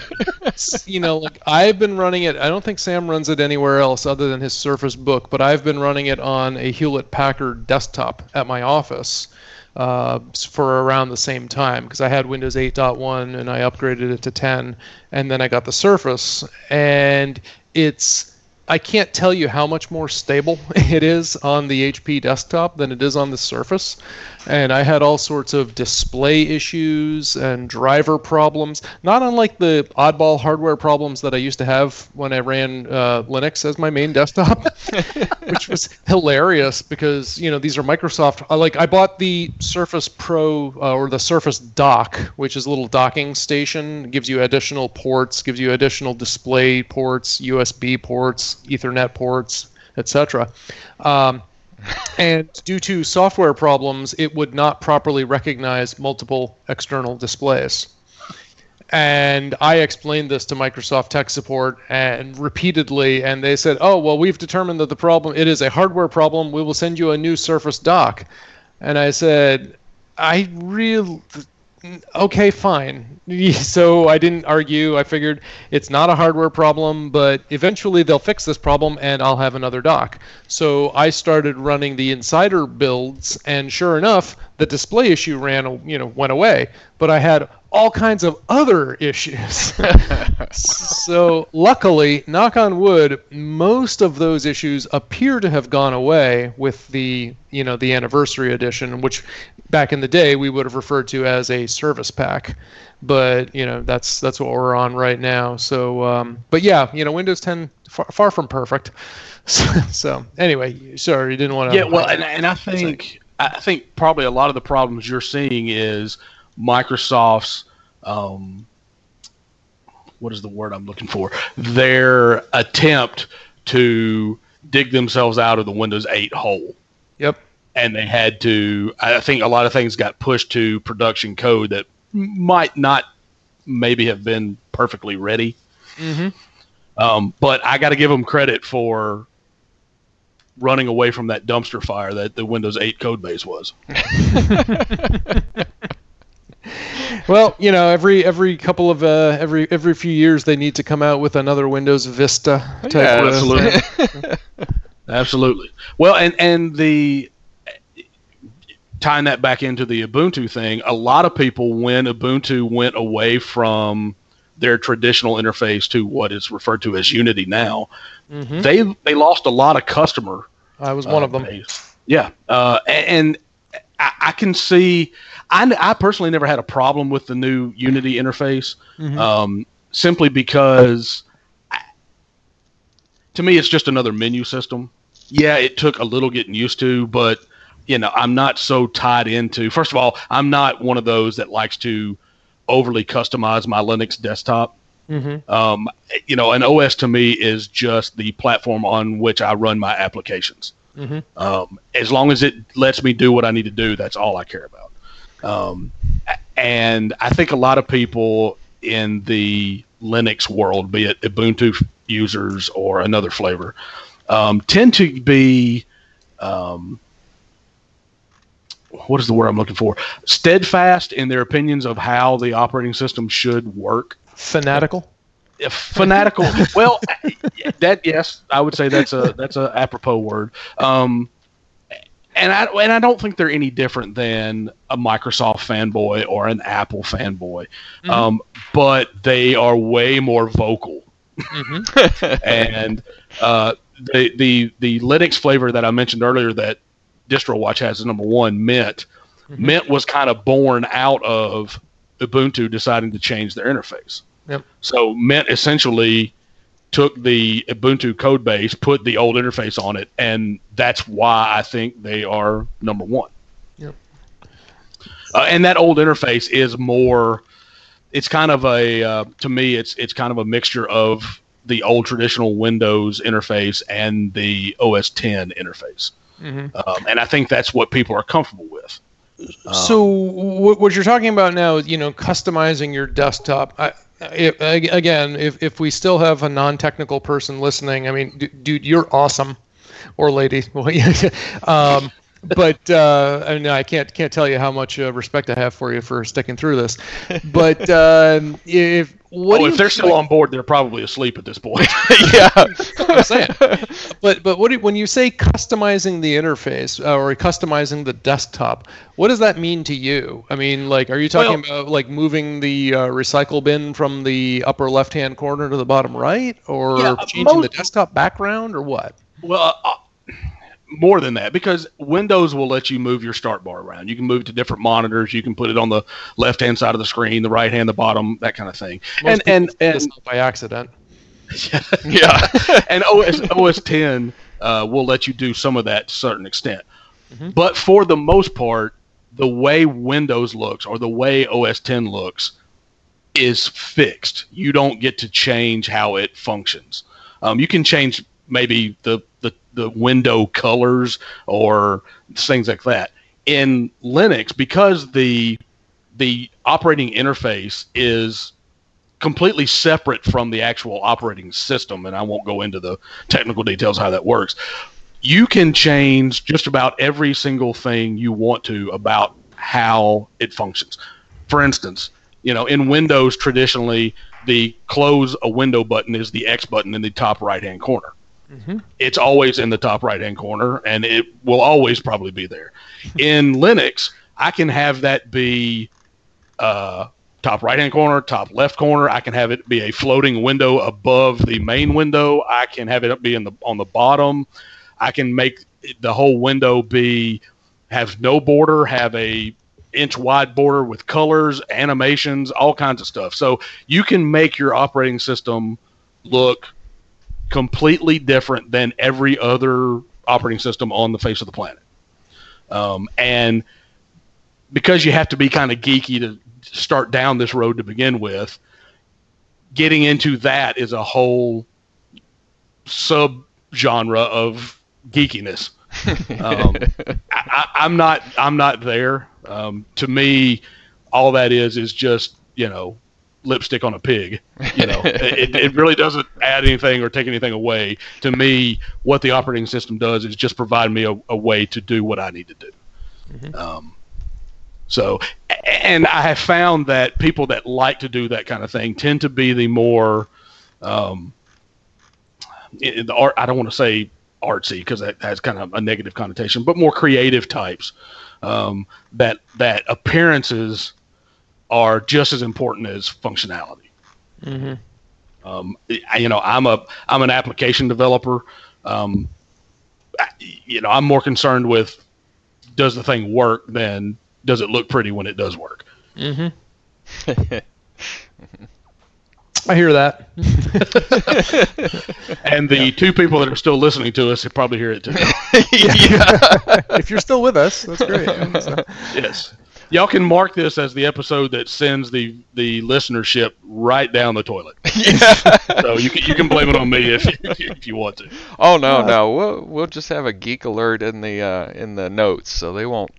Speaker 4: you know, like I've been running it. I don't think Sam runs it anywhere else other than his Surface Book, but I've been running it on a Hewlett Packard desktop at my office uh, for around the same time because I had Windows 8.1 and I upgraded it to 10, and then I got the Surface, and it's I can't tell you how much more stable (laughs) it is on the HP desktop than it is on the Surface. And I had all sorts of display issues and driver problems, not unlike the oddball hardware problems that I used to have when I ran uh, Linux as my main desktop, (laughs) which was hilarious because you know these are Microsoft. uh, Like I bought the Surface Pro uh, or the Surface Dock, which is a little docking station, it gives you additional ports, gives you additional display ports, USB ports, Ethernet ports, etc. Um, and due to software problems, it would not properly recognize multiple external displays. And I explained this to Microsoft tech support and repeatedly, and they said, "Oh, well, we've determined that the problem it is a hardware problem. We will send you a new Surface dock." And I said, "I really okay, fine. (laughs) So I didn't argue. I figured it's not a hardware problem, but eventually they'll fix this problem and I'll have another dock. So I started running the insider builds, and sure enough, the display issue ran, you know, went away. But I had all kinds of other issues. (laughs) so luckily, knock on wood, most of those issues appear to have gone away with the, you know, the anniversary edition, which back in the day we would have referred to as a service pack. But you know that's that's what we're on right now. So um, but yeah you know windows 10 far, far from perfect. (laughs) So, so anyway sorry you didn't want to
Speaker 3: Yeah, well, and, and I think I think probably a lot of the problems you're seeing is Microsoft's um, what is the word I'm looking for? Their attempt to dig themselves out of the Windows 8 hole.
Speaker 4: yep
Speaker 3: and they had to i think a lot of things got pushed to production code that might not maybe have been perfectly ready
Speaker 4: Mm-hmm.
Speaker 3: um, but i got to give them credit for running away from that dumpster fire that the windows 8 code base was (laughs) (laughs)
Speaker 4: well you know every every couple of uh, every every few years they need to come out with another windows vista type
Speaker 2: Yeah,
Speaker 3: absolutely. (laughs) absolutely well and and the tying that back into the ubuntu thing a lot of people when ubuntu went away from their traditional interface to what is referred to as unity now
Speaker 4: Mhm.
Speaker 3: they they lost a lot of customer
Speaker 4: i was one
Speaker 3: uh,
Speaker 4: of them
Speaker 3: base. Yeah, uh, a- and I, I can see. I, I personally never had a problem with the new Unity interface,
Speaker 4: Mhm.
Speaker 3: um, simply because, I, to me, it's just another menu system. Yeah, it took a little getting used to, but you know, I'm not so tied into. First of all, I'm not one of those that likes to overly customize my Linux desktop.
Speaker 4: Mhm.
Speaker 3: Um, you know, an OS to me is just the platform on which I run my applications.
Speaker 4: Mhm.
Speaker 3: Um, as long as it lets me do what I need to do, that's all I care about. Um, and I think a lot of people in the Linux world, be it Ubuntu users or another flavor, um, tend to be um, what is the word I'm looking for? Steadfast in their opinions of how the operating system should work
Speaker 4: fanatical
Speaker 3: fanatical. (laughs) well, that yes, I would say that's a that's a apropos word. Um, and I and I don't think they're any different than a Microsoft fanboy or an Apple fanboy,
Speaker 4: Mhm.
Speaker 3: um, but they are way more vocal. (laughs) and uh, the the the Linux flavor that I mentioned earlier that DistroWatch has is number one, Mint.
Speaker 4: Mhm.
Speaker 3: Mint was kind of born out of Ubuntu deciding to change their interface.
Speaker 4: Yep.
Speaker 3: So Mint essentially took the Ubuntu code base, put the old interface on it, and that's why I think they are number one.
Speaker 4: Yep.
Speaker 3: Uh, and that old interface is more. It's kind of a uh, to me, it's it's kind of a mixture of the old traditional Windows interface and the OS 10 interface,
Speaker 4: Mhm.
Speaker 3: um, and I think that's what people are comfortable with. Um,
Speaker 4: So wh- what you're talking about now, you know, customizing your desktop. I, if, again, if, if we still have a non-technical person listening, I mean, d- dude, you're awesome, or lady. (laughs) Um, but uh, I mean, I can't can't tell you how much uh, respect I have for you for sticking through this. But um, if what
Speaker 3: oh, if they're still
Speaker 4: like-
Speaker 3: on board, they're probably asleep at this point. (laughs) (laughs)
Speaker 2: yeah. (laughs)
Speaker 4: I'm saying. But but what do, when you say customizing the interface uh, or customizing the desktop, what does that mean to you? I mean, like, are you talking about like moving the uh, recycle bin from the upper left-hand corner to the bottom right, or
Speaker 3: Yeah,
Speaker 4: changing the desktop background, or what?
Speaker 3: Well, uh, more than that, because Windows will let you move your start bar around. You can move it to different monitors. You can put it on the left hand side of the screen, the right hand, the bottom, that kind of thing.
Speaker 4: Most
Speaker 3: and and and
Speaker 4: by accident. (laughs)
Speaker 2: Yeah.
Speaker 3: and OS OS 10 uh, will let you do some of that to a certain extent.
Speaker 4: Mhm.
Speaker 3: But for the most part, the way Windows looks or the way OS 10 looks is fixed. You don't get to change how it functions. Um, you can change maybe the, the, the window colors or things like that. In Linux, because the the operating interface is completely separate from the actual operating system, and I won't go into the technical details how that works. You can change just about every single thing you want to about how it functions. For instance, you know, in Windows traditionally, the close a window button is the X button in the top right hand corner.
Speaker 4: Hmm
Speaker 3: It's always in the top right hand corner, and it will always probably be there. (laughs) in Linux, I can have that be uh, top right hand corner, top left corner. I can have it be a floating window above the main window. I can have it be in the on the bottom. I can make the whole window be have no border, have a inch wide border with colors, animations, all kinds of stuff. So you can make your operating system look completely different than every other operating system on the face of the planet. Um, and because you have to be kind of geeky to start down this road to begin with, getting into that is a whole sub genre of geekiness. (laughs) Um, I, I, I'm not. I'm not there. Um, to me, all that is is just you know lipstick on a pig. You know, (laughs) it, it really doesn't add anything or take anything away. To me, what the operating system does is just provide me a, a way to do what I need to do.
Speaker 4: Mhm.
Speaker 3: Um, so, and I have found that people that like to do that kind of thing tend to be the more, um, i- the art. I don't want to say artsy because that has kind of a negative connotation, but more creative types. Um, that that appearances are just as important as functionality.
Speaker 4: hmm
Speaker 3: Um, I- you know, I'm a I'm an application developer. Um, I- you know, I'm more concerned with does the thing work than does it look pretty when it does work.
Speaker 4: hmm (laughs) I hear that. (laughs)
Speaker 3: And the two people that are still listening to us they probably hear it too. (laughs)
Speaker 2: yeah.
Speaker 4: if you're still with us, that's great. So-
Speaker 3: yes. Y'all can mark this as the episode that sends the the listenership right down the toilet.
Speaker 2: yeah. (laughs) (laughs)
Speaker 3: So you can you can blame it on me if you, if you want to.
Speaker 2: Oh no, no. We'll we'll just have a geek alert in the uh, in the notes, so they won't.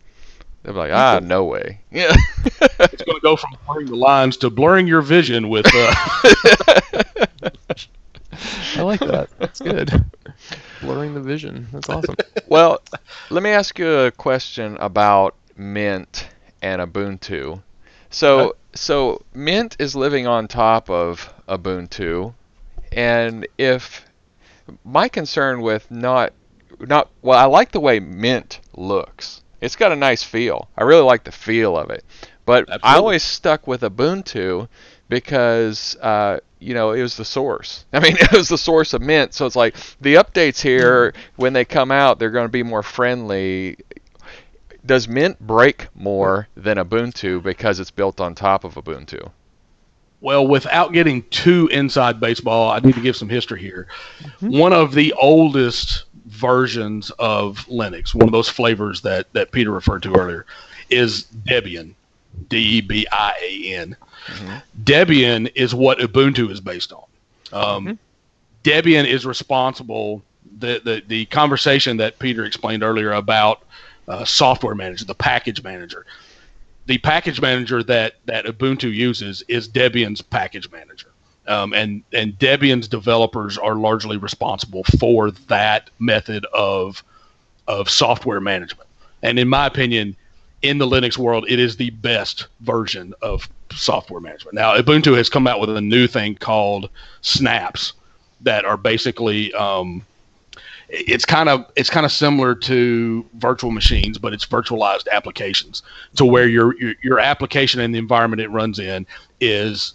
Speaker 2: They'll be like, ah, no way. Yeah. (laughs)
Speaker 3: It's going to go from blurring the lines to blurring your vision with. Uh,
Speaker 4: I like that. That's good. Blurring the vision. That's awesome.
Speaker 2: well, let me ask you a question about Mint and Ubuntu. So so Mint is living on top of Ubuntu, and if my concern with not not well. I like the way Mint looks. It's got a nice feel. I really like the feel of it. But I always stuck with Ubuntu because uh, you know it was the source. (laughs) I mean, it was the source of Mint. So it's like the updates here when they come out, they're going to be more friendly. Does Mint break more than Ubuntu because it's built on top of Ubuntu?
Speaker 3: Well, without getting too inside baseball, I need to give some history here. Mm-hmm. One of the oldest versions of Linux, one of those flavors that, that Peter referred to earlier, is Debian. D E B I A N. Mm-hmm. Debian is what Ubuntu is based on. Um, mm-hmm. Debian is responsible. The, the the conversation that Peter explained earlier about uh, software manager, the package manager the package manager that that Ubuntu uses is Debian's package manager, um, and and Debian's developers are largely responsible for that method of of software management. And in my opinion, in the Linux world, it is the best version of software management. Now, Ubuntu has come out with a new thing called Snaps that are basically um, it's kind of it's kind of similar to virtual machines, but it's virtualized applications to where your, your your application and the environment it runs in is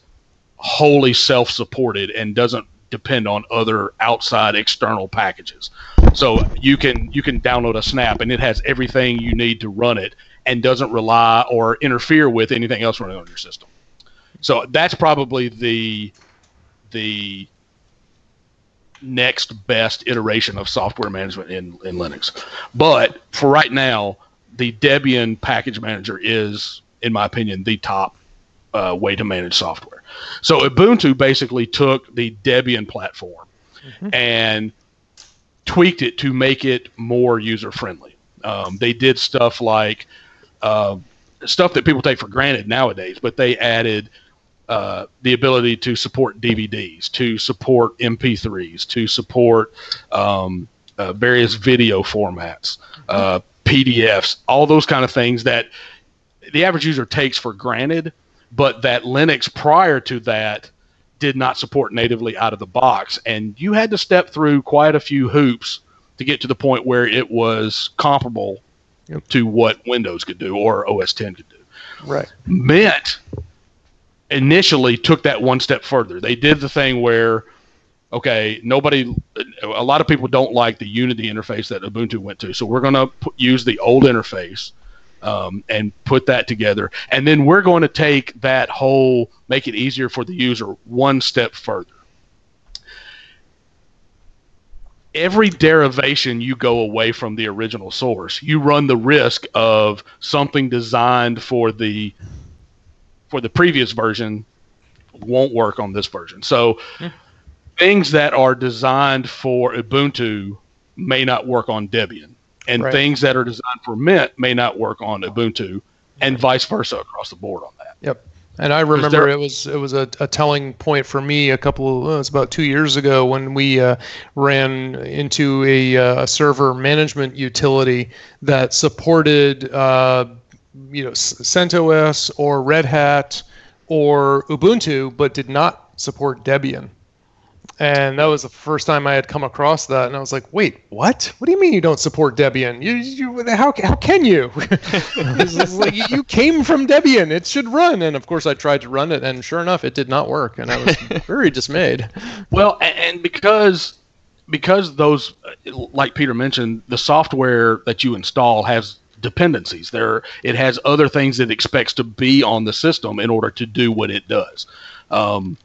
Speaker 3: wholly self-supported and doesn't depend on other outside external packages. So you can you can download a snap and it has everything you need to run it and doesn't rely or interfere with anything else running on your system. So that's probably the the next best iteration of software management in, in Linux. But for right now, the Debian package manager is, in my opinion, the top uh, way to manage software. So Ubuntu basically took the Debian platform and tweaked it to make it more user friendly. Um, they did stuff like uh, stuff that people take for granted nowadays, but they added uh, the ability to support DVDs, to support MP3s, to support um, uh, various video formats, uh, PDFs, all those kind of things that the average user takes for granted, but that Linux prior to that did not support natively out of the box. And you had to step through quite a few hoops to get to the point where it was comparable
Speaker 4: Yep.
Speaker 3: to what Windows could do or OS 10 could do.
Speaker 4: Right.
Speaker 3: Mint initially took that one step further. They did the thing where, okay, nobody, a lot of people don't like the Unity interface that Ubuntu went to, so we're going to use the old interface um, and put that together, and then we're going to take that whole, make it easier for the user one step further. Every derivation you go away from the original source, you run the risk of something designed for the for the previous version won't work on this version. So things that are designed for Ubuntu may not work on Debian, and
Speaker 4: Right.
Speaker 3: things that are designed for Mint may not work on Ubuntu, and vice versa across the board on that.
Speaker 4: Yep. And I remember
Speaker 3: there-
Speaker 4: it was it was a, a telling point for me a couple of, uh, it's about two years ago when we uh, ran into a, uh, a server management utility that supported uh, you know CentOS or Red Hat or Ubuntu, but did not support Debian. And that was the first time I had come across that, and I was like, "Wait, what? What do you mean you don't support Debian? You, you how, how can you? (laughs) Like, you- came from Debian; it should run." And of course, I tried to run it, and sure enough, it did not work, and I was (laughs) very dismayed.
Speaker 3: Well, and because because those, like Peter mentioned, the software that you install has dependencies. There, it has other things it expects to be on the system in order to do what it does. Um,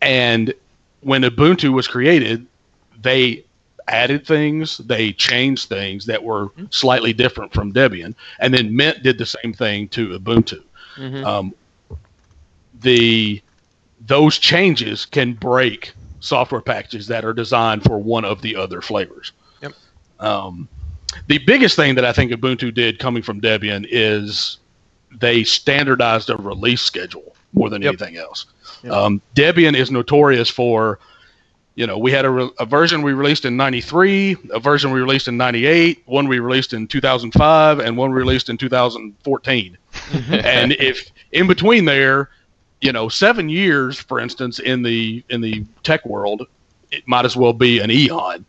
Speaker 3: and when Ubuntu was created, they added things, they changed things that were slightly different from Debian, and then Mint did the same thing to Ubuntu. Um, the those changes can break software packages that are designed for one of the other flavors.
Speaker 4: Yep.
Speaker 3: Um, the biggest thing that I think Ubuntu did coming from Debian is they standardized a release schedule more than
Speaker 4: Yep.
Speaker 3: anything else.
Speaker 4: Yep.
Speaker 3: Um, Debian is notorious for, you know, we had a, re- a version we released in 93, a version we released in 98, one we released in 2005, and one released in 2014. and if in between there, you know, seven years, for instance, in the in the tech world, it might as well be an eon.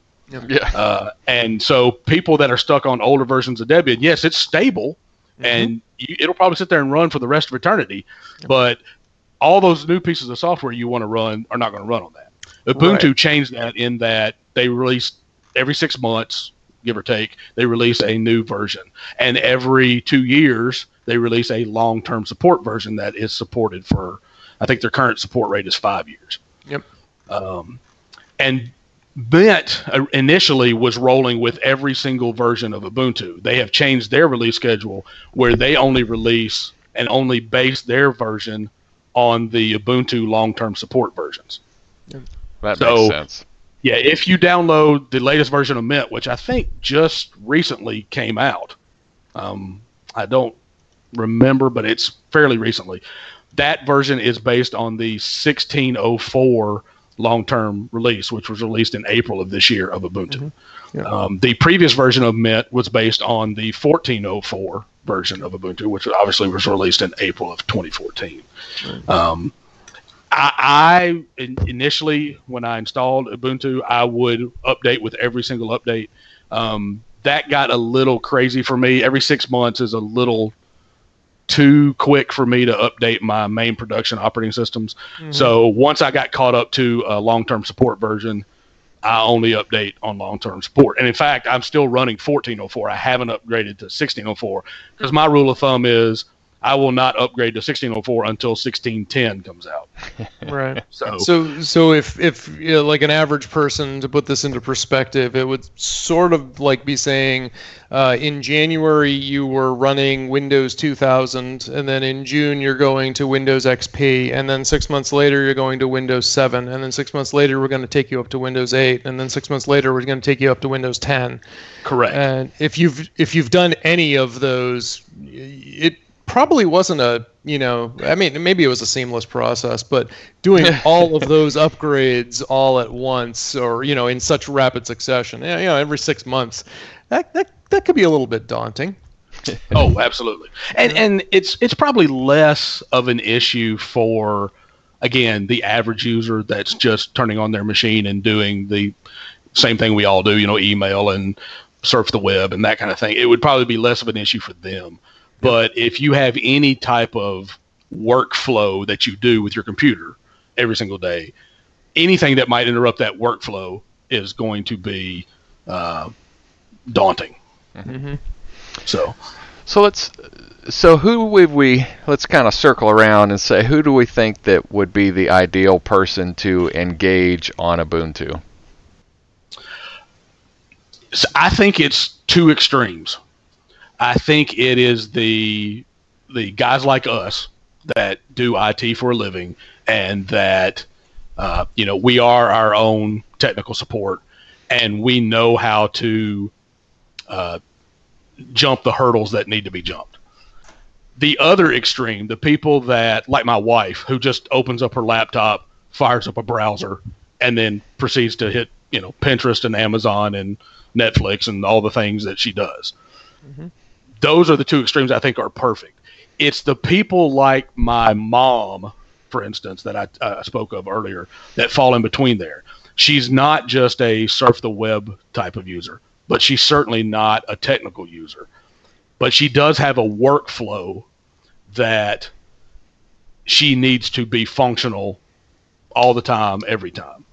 Speaker 2: Yeah.
Speaker 3: Uh, and so people that are stuck on older versions of Debian, yes, it's stable,
Speaker 4: Mm-hmm.
Speaker 3: and you, it'll probably sit there and run for the rest of eternity. But all those new pieces of software you want to run are not going to run on that. Ubuntu
Speaker 4: Right.
Speaker 3: changed that in that they release every six months, give or take, they release a new version, and every two years they release a long-term support version that is supported for. I think their current support rate is five years.
Speaker 4: Yep.
Speaker 3: Um, and Mint uh, initially was rolling with every single version of Ubuntu. They have changed their release schedule where they only release and only base their version on the Ubuntu long-term support versions.
Speaker 2: That
Speaker 3: So-
Speaker 2: makes sense.
Speaker 3: Yeah, if you download the latest version of Mint, which I think just recently came out, um, I don't remember, but it's fairly recently. That version is based on the 1604 long-term release, which was released in April of this year of Ubuntu.
Speaker 4: Yeah.
Speaker 3: Um, the previous version of Mint was based on the 1404 version of Ubuntu, which obviously was released in April of 2014. Um, I, I initially when I installed Ubuntu, I would update with every single update. Um, that got a little crazy for me. Every six months is a little too quick for me to update my main production operating systems. Mm-hmm. So once I got caught up to a long-term support version, I only update on long-term support. And in fact, I'm still running 1404. I haven't upgraded to 1604 because mm-hmm. my rule of thumb is I will not upgrade to 1604 until 1610 comes out. (laughs)
Speaker 4: Right.
Speaker 3: So,
Speaker 4: So, so if if you know, like an average person to put this into perspective, it would sort of like be saying, uh, in January you were running Windows 2000, and then in June you're going to Windows XP, and then six months later you're going to Windows 7, and then six months later we're going to take you up to Windows 8, and then six months later we're going to take you up to Windows 10.
Speaker 3: correct.
Speaker 4: And if you've if you've done any of those, it probably wasn't a you know I mean maybe it was a seamless process, but doing (laughs) all of those upgrades all at once or you know in such rapid succession, you know every six months, that that that could be a little bit daunting. (laughs)
Speaker 3: Oh, absolutely. And and it's it's probably less of an issue for again the average user that's just turning on their machine and doing the same thing we all do, you know, email and surf the web and that kind of thing. It would probably be less of an issue for them. But if you have any type of workflow that you do with your computer every single day, anything that might interrupt that workflow is going to be uh, daunting.
Speaker 4: Mhm.
Speaker 3: So.
Speaker 2: So let's so who would we let's kind of circle around and say who do we think that would be the ideal person to engage on Ubuntu?
Speaker 3: So I think it's two extremes. I think it is the the guys like us that do IT for a living and that uh, you know we are our own technical support and we know how to uh, jump the hurdles that need to be jumped. The other extreme, the people that like my wife who just opens up her laptop, fires up a browser, and then proceeds to hit you know Pinterest and Amazon and Netflix and all the things that she does. Those are the two extremes I think are perfect. It's the people like my mom, for instance, that I uh, spoke of earlier, that fall in between there. She's not just a surf the web type of user, but she's certainly not a technical user. But she does have a workflow that she needs to be functional all the time, every time.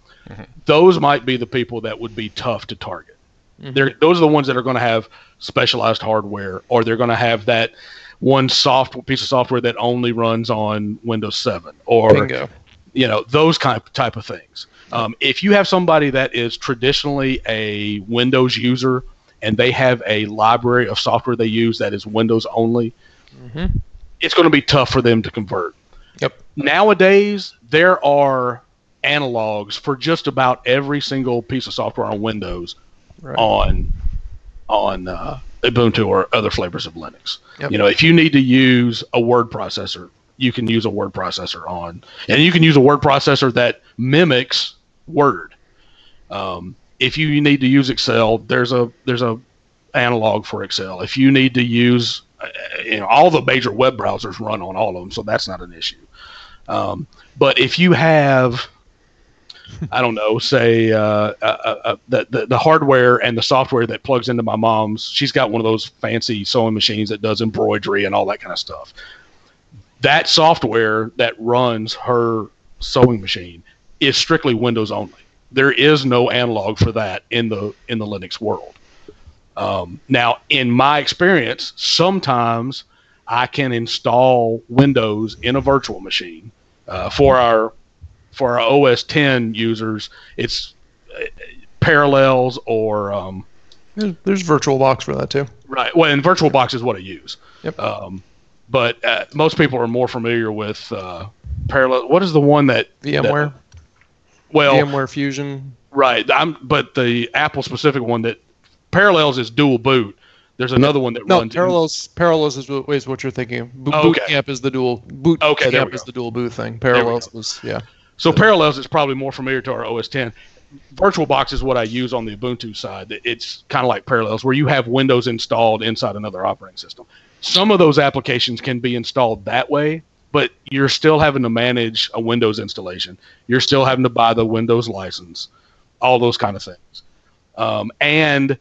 Speaker 3: Those might be the people that would be tough to target. They're, those are the ones that are going to have specialized hardware, or they're going to have that one soft piece of software that only runs on Windows 7, or
Speaker 4: Bingo.
Speaker 3: you know those kind of, type of things. Um, if you have somebody that is traditionally a Windows user and they have a library of software they use that is Windows only, it's going to be tough for them to convert.
Speaker 4: Yep.
Speaker 3: Nowadays, there are analogs for just about every single piece of software on Windows
Speaker 4: Right.
Speaker 3: on on uh, Ubuntu or other flavors of Linux.
Speaker 4: Yep.
Speaker 3: You know, if you need to use a word processor, you can use a word processor on, and you can use a word processor that mimics Word. Um, if you need to use Excel, there's a there's a analog for Excel. If you need to use, uh, you know, all the major web browsers run on all of them, so that's not an issue. Um, but if you have I don't know, say uh, uh, uh, the, the the hardware and the software that plugs into my mom's. She's got one of those fancy sewing machines that does embroidery and all that kind of stuff. That software that runs her sewing machine is strictly Windows only. There is no analog for that in the in the Linux world. Um, now, in my experience, sometimes I can install Windows in a virtual machine. Uh, for our for our OS 10 users, it's uh, Parallels or um,
Speaker 4: There's, there's VirtualBox for that too.
Speaker 3: right. Well, and VirtualBox is what I use.
Speaker 4: Yep.
Speaker 3: Um, but uh, most people are more familiar with uh, Parallel. What is the one that
Speaker 4: VMware,
Speaker 3: well,
Speaker 4: VMware Fusion.
Speaker 3: Right. I'm, but the Apple specific one that Parallels is dual boot. There's another one that
Speaker 4: No,
Speaker 3: runs.
Speaker 4: Parallels. Parallels is, what- is what you're thinking. of. Bo-
Speaker 3: Oh,
Speaker 4: boot
Speaker 3: okay.
Speaker 4: Camp is the dual. Boot
Speaker 3: Okay,
Speaker 4: Camp is the dual boot thing. Parallels was yeah.
Speaker 3: So Parallels is probably more familiar to our OS 10. VirtualBox is what I use on the Ubuntu side. It's kind of like Parallels, where you have Windows installed inside another operating system. Some of those applications can be installed that way, but you're still having to manage a Windows installation. You're still having to buy the Windows license, all those kind of things. Um, and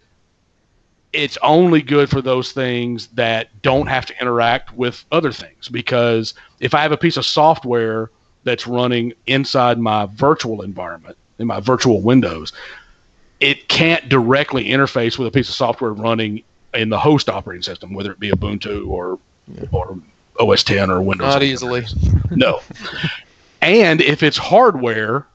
Speaker 3: it's only good for those things that don't have to interact with other things. Because if I have a piece of software that's running inside my virtual environment, in my virtual Windows, it can't directly interface with a piece of software running in the host operating system, whether it be Ubuntu or or OS 10 or Windows.
Speaker 4: Not easily.
Speaker 3: no. (laughs) and if it's hardware,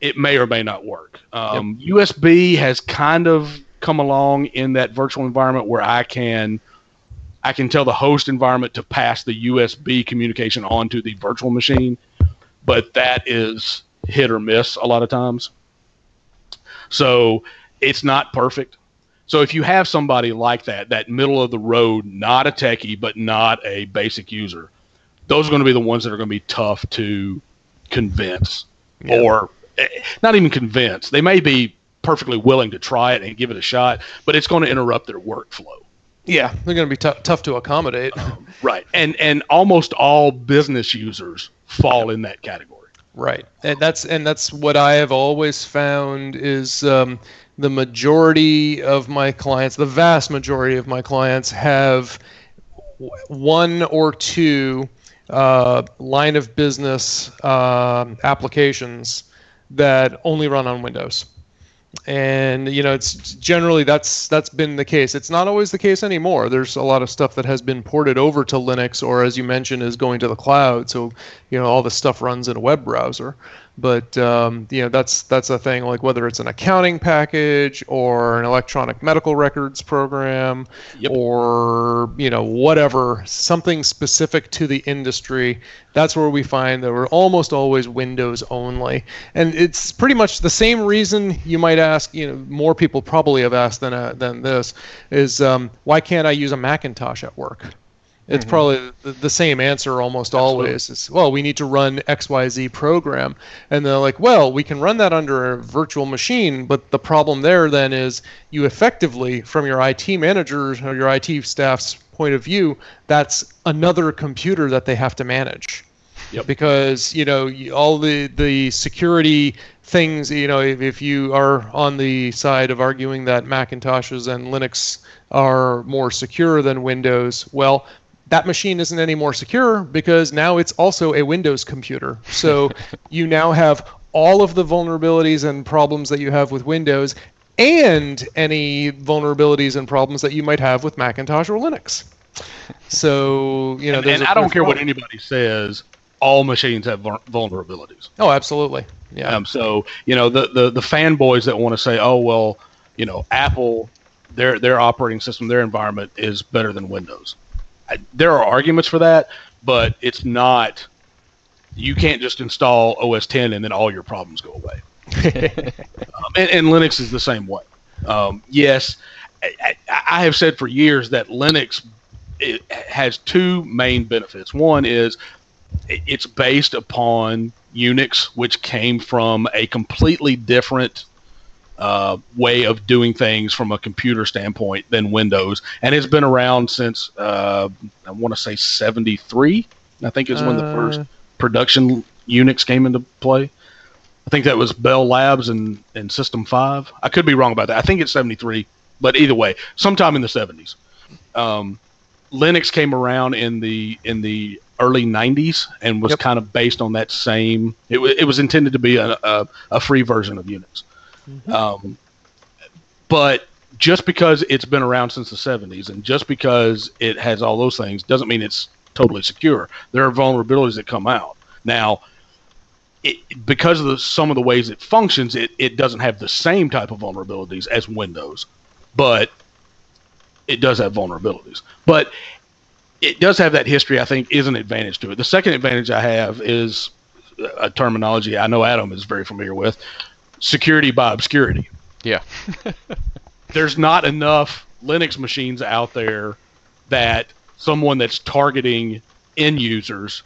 Speaker 3: it may or may not work. Um, USB has kind of come along in that virtual environment where I can I can tell the host environment to pass the USB communication onto the virtual machine, but that is hit or miss a lot of times. So it's not perfect. So if you have somebody like that, that middle of the road, not a techie, but not a basic user, those are going to be the ones that are going to be tough to convince or eh, not even convince. They may be perfectly willing to try it and give it a shot, but it's going to interrupt their workflow.
Speaker 4: Yeah, they're going to be tou- tough to accommodate. (laughs)
Speaker 3: Right. And and almost all business users fall in that category.
Speaker 4: Right, and that's and that's what I have always found is um, the majority of my clients, the vast majority of my clients, have one or two uh, line of business um applications that only run on Windows. And you know, it's generally that's that's been the case. It's not always the case anymore. There's a lot of stuff that has been ported over to Linux, or as you mentioned, is going to the cloud. So you know, all this stuff runs in a web browser. But um, you know, that's that's a thing. Like whether it's an accounting package or an electronic medical records program,
Speaker 3: Yep.
Speaker 4: or you know, whatever, something specific to the industry. That's where we find that we're almost always Windows only, and it's pretty much the same reason you might ask. You know, more people probably have asked than uh, than this is um, why can't I use a Macintosh at work? It's mm-hmm. probably the, the same answer almost always. It's, well, we need to run XYZ program. And they're like, well, we can run that under a virtual machine, but the problem there then is you effectively, from your IT manager or your IT staff's point of view, that's another computer that they have to manage.
Speaker 3: Yep.
Speaker 4: Because, you know, all the, the security things, you know, if, if you are on the side of arguing that Macintoshes and Linux are more secure than Windows, well, that machine isn't any more secure because now it's also a Windows computer. So (laughs) you now have all of the vulnerabilities and problems that you have with Windows and any vulnerabilities and problems that you might have with Macintosh or Linux. So, you know,
Speaker 3: and, and I don't care what anybody says. All machines have vulnerabilities.
Speaker 4: Oh, absolutely. Yeah.
Speaker 3: Um, so you know the, the the fanboys that want to say, oh well, you know Apple, their their operating system, their environment is better than Windows. I, there are arguments for that, but it's not. You can't just install OS 10 and then all your problems go away. (laughs) um, and, and Linux is the same way. Um, yes, I, I, I have said for years that Linux it has two main benefits. One is it's based upon Unix, which came from a completely different uh, way of doing things from a computer standpoint than Windows, and it's been around since uh, I want to say '73. I think is when the
Speaker 4: Uh,
Speaker 3: first production Unix came into play. I think that was Bell Labs and, and System 5. I could be wrong about that. I think it's 73, but either way, sometime in the 70s. Um, Linux came around in the in the early 90s and was
Speaker 4: Yep.
Speaker 3: kind of based on that same. It, wa it was intended to be a, a, a free version of Unix. Um, but just because it's been around since the 70s and just because it has all those things doesn't mean it's totally secure. There are vulnerabilities that come out. Now, it, because of the, some of the ways it functions, it, it doesn't have the same type of vulnerabilities as Windows, but it does have vulnerabilities. But it does have that history, I think, is an advantage to it. The second advantage I have is a terminology I know Adam is very familiar with security by obscurity
Speaker 2: Yeah. (laughs)
Speaker 3: there's not enough Linux machines out there that someone that's targeting end users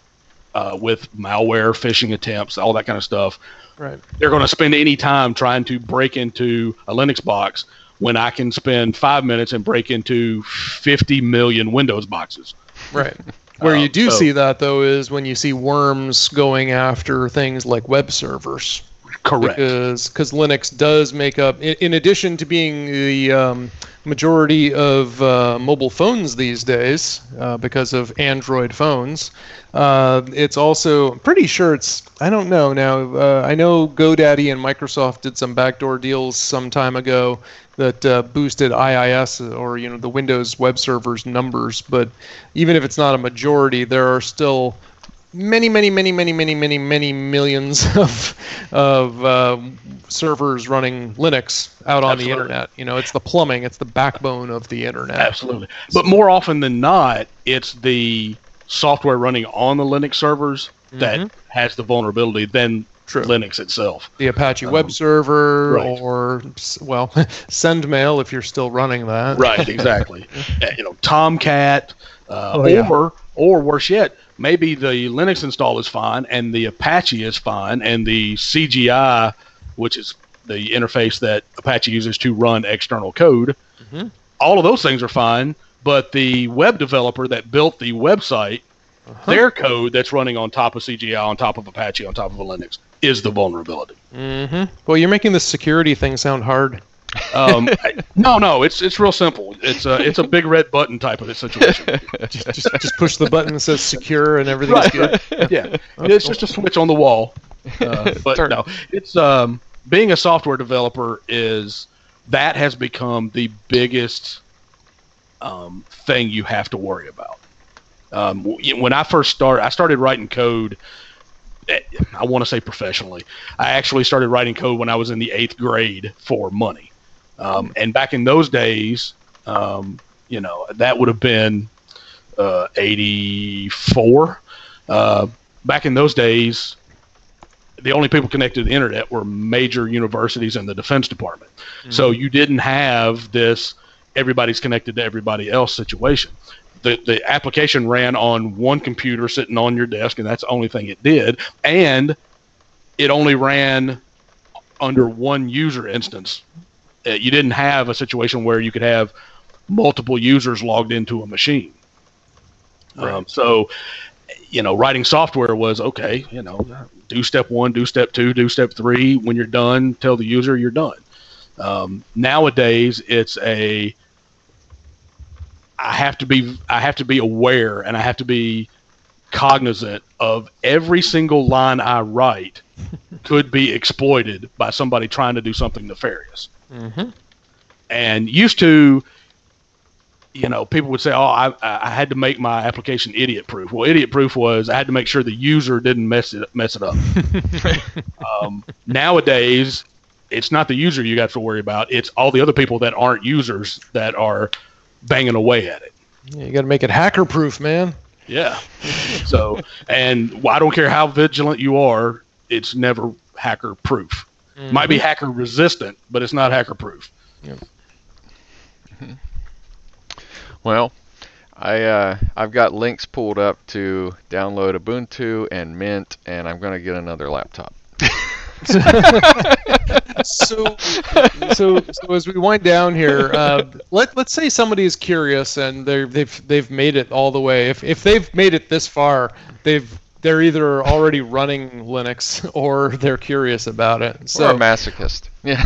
Speaker 3: uh, with malware, phishing attempts, all that kind of stuff,
Speaker 4: Right.
Speaker 3: they're going to spend any time trying to break into a Linux box when I can spend five minutes and break into 50 million Windows boxes.
Speaker 4: Right. (laughs) Where you
Speaker 3: Um,
Speaker 4: do
Speaker 3: so-
Speaker 4: see that though is when you see worms going after things like web servers.
Speaker 3: Correct.
Speaker 4: because because Linux does make up, in, in addition to being the um, majority of uh, mobile phones these days, uh, because of Android phones, uh, it's also I'm pretty sure it's I don't know now. Uh, I know GoDaddy and Microsoft did some backdoor deals some time ago that uh, boosted IIS or you know the Windows web servers numbers, but even if it's not a majority, there are still many, many, many, many, many, many, many millions (laughs) of of um servers running Linux out on
Speaker 3: Absolutely.
Speaker 4: the internet. You know, it's the plumbing, it's the backbone of the internet.
Speaker 3: Absolutely. But more often than not, it's the software running on the Linux servers that
Speaker 4: Mhm.
Speaker 3: has the vulnerability than
Speaker 4: True.
Speaker 3: Linux itself.
Speaker 4: The Apache
Speaker 3: Um,
Speaker 4: web server,
Speaker 3: right.
Speaker 4: or well, (laughs) SendMail if you're still running that.
Speaker 3: Right, exactly. (laughs) Uh, you know, Tomcat, uh,
Speaker 4: Oh,
Speaker 3: or
Speaker 4: yeah.
Speaker 3: or worse yet, maybe the Linux install is fine and the Apache is fine and the CGI, which is the interface that Apache uses to run external code,
Speaker 4: Mhm.
Speaker 3: all of those things are fine. But the web developer that built the website,
Speaker 4: Uh-huh.
Speaker 3: their code that's running on top of CGI, on top of Apache, on top of a Linux, is the vulnerability.
Speaker 4: hmm Well, you're making the security thing sound hard.
Speaker 3: Um, no, no, it's it's real simple. It's a it's a big red button type of a situation. (laughs)
Speaker 4: just, just, just push the button that says secure and everything's good. (laughs)
Speaker 3: yeah, it's just a switch on the wall. Uh, (laughs) but
Speaker 2: Turn.
Speaker 3: no, it's um, being a software developer is that has become the biggest um, thing you have to worry about. Um, when I first started, I started writing code. eh, I want to say professionally. I actually started writing code when I was in the eighth grade for money. Um, and back in those days, um, you know, that would have been uh, 84. Uh, back in those days, the only people connected to the internet were major universities and the Defense Department. So you didn't have this everybody's connected to everybody else situation. The, the application ran on one computer sitting on your desk, and that's the only thing it did. And it only ran under one user instance. Uh, you didn't have a situation where you could have multiple users logged into a machine. Um, so, you know, writing software was okay. You know, do step one, do step two, do step three. When you're done, tell the user you're done. Um, nowadays, it's a I have to be I have to be aware and I have to be cognizant of every single line I write (laughs) could be exploited by somebody trying to do something nefarious.
Speaker 4: Hmm
Speaker 3: And used to, you know, people would say, "Oh, I, I had to make my application idiot proof." Well, idiot proof was I had to make sure the user didn't mess it mess it up. (laughs) um, nowadays, it's not the user you got to worry about; it's all the other people that aren't users that are banging away at it.
Speaker 4: Yeah, you got to make it hacker proof, man.
Speaker 3: Yeah. So, and I don't care how vigilant you are, it's never hacker proof. Might be hacker resistant, but it's not hacker proof. Yeah. (laughs)
Speaker 2: Well, I uh, I've got links pulled up to download Ubuntu and Mint, and I'm gonna get another laptop. (laughs)
Speaker 4: so, so, so as we wind down here, uh, let let's say somebody is curious and they're, they've they've made it all the way. If if they've made it this far, they've they're either already running Linux (laughs) or they're curious about it.
Speaker 2: or
Speaker 4: So
Speaker 2: a masochist. (laughs) Yeah.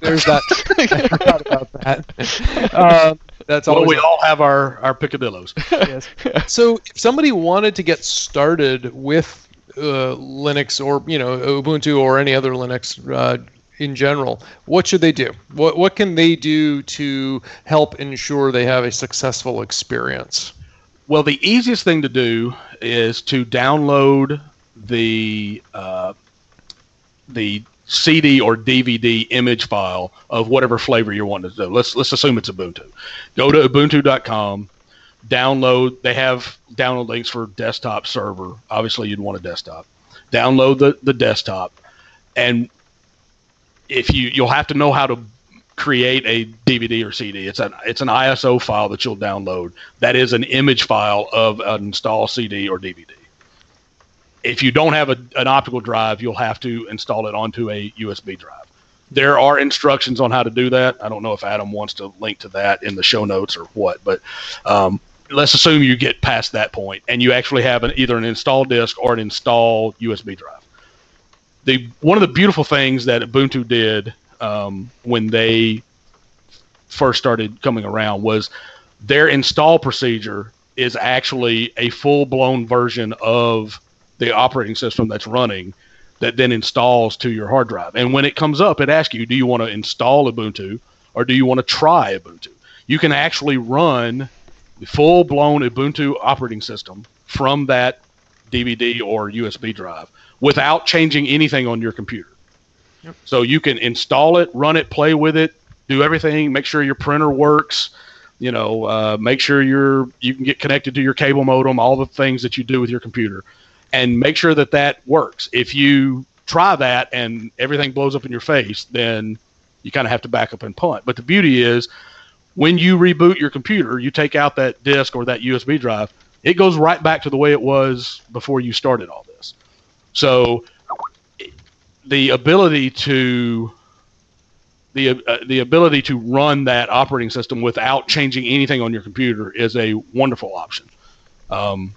Speaker 4: there's that. (laughs) I forgot about that. Um, that's all.
Speaker 3: Well,
Speaker 4: always
Speaker 3: we all have our our picadillos.
Speaker 4: yes. So if somebody wanted to get started with uh, Linux or you know Ubuntu or any other Linux uh, in general, what should they do? What what can they do to help ensure they have a successful experience?
Speaker 3: Well, the easiest thing to do is to download the uh, the CD or DVD image file of whatever flavor you're wanting to do. Let's let's assume it's Ubuntu. Go to ubuntu.com, download. They have download links for desktop server. Obviously, you'd want a desktop. Download the the desktop, and if you you'll have to know how to create a DVD or CD. It's an it's an ISO file that you'll download. That is an image file of an install CD or DVD. If you don't have a, an optical drive, you'll have to install it onto a USB drive. There are instructions on how to do that. I don't know if Adam wants to link to that in the show notes or what, but um, let's assume you get past that point and you actually have an, either an install disk or an install USB drive. The one of the beautiful things that Ubuntu did um, when they first started coming around was their install procedure is actually a full blown version of the operating system that's running that then installs to your hard drive. And when it comes up, it asks you, do you want to install Ubuntu or do you want to try Ubuntu? You can actually run the full blown Ubuntu operating system from that DVD or USB drive without changing anything on your computer. So you can install it, run it, play with it, do everything, make sure your printer works, you know, uh, make sure you're you can get connected to your cable modem, all the things that you do with your computer, and make sure that that works. If you try that and everything blows up in your face, then you kind of have to back up and punt. But the beauty is, when you reboot your computer, you take out that disk or that USB drive, it goes right back to the way it was before you started all this. So the ability to the uh, the ability to run that operating system without changing anything on your computer is a wonderful option. Um,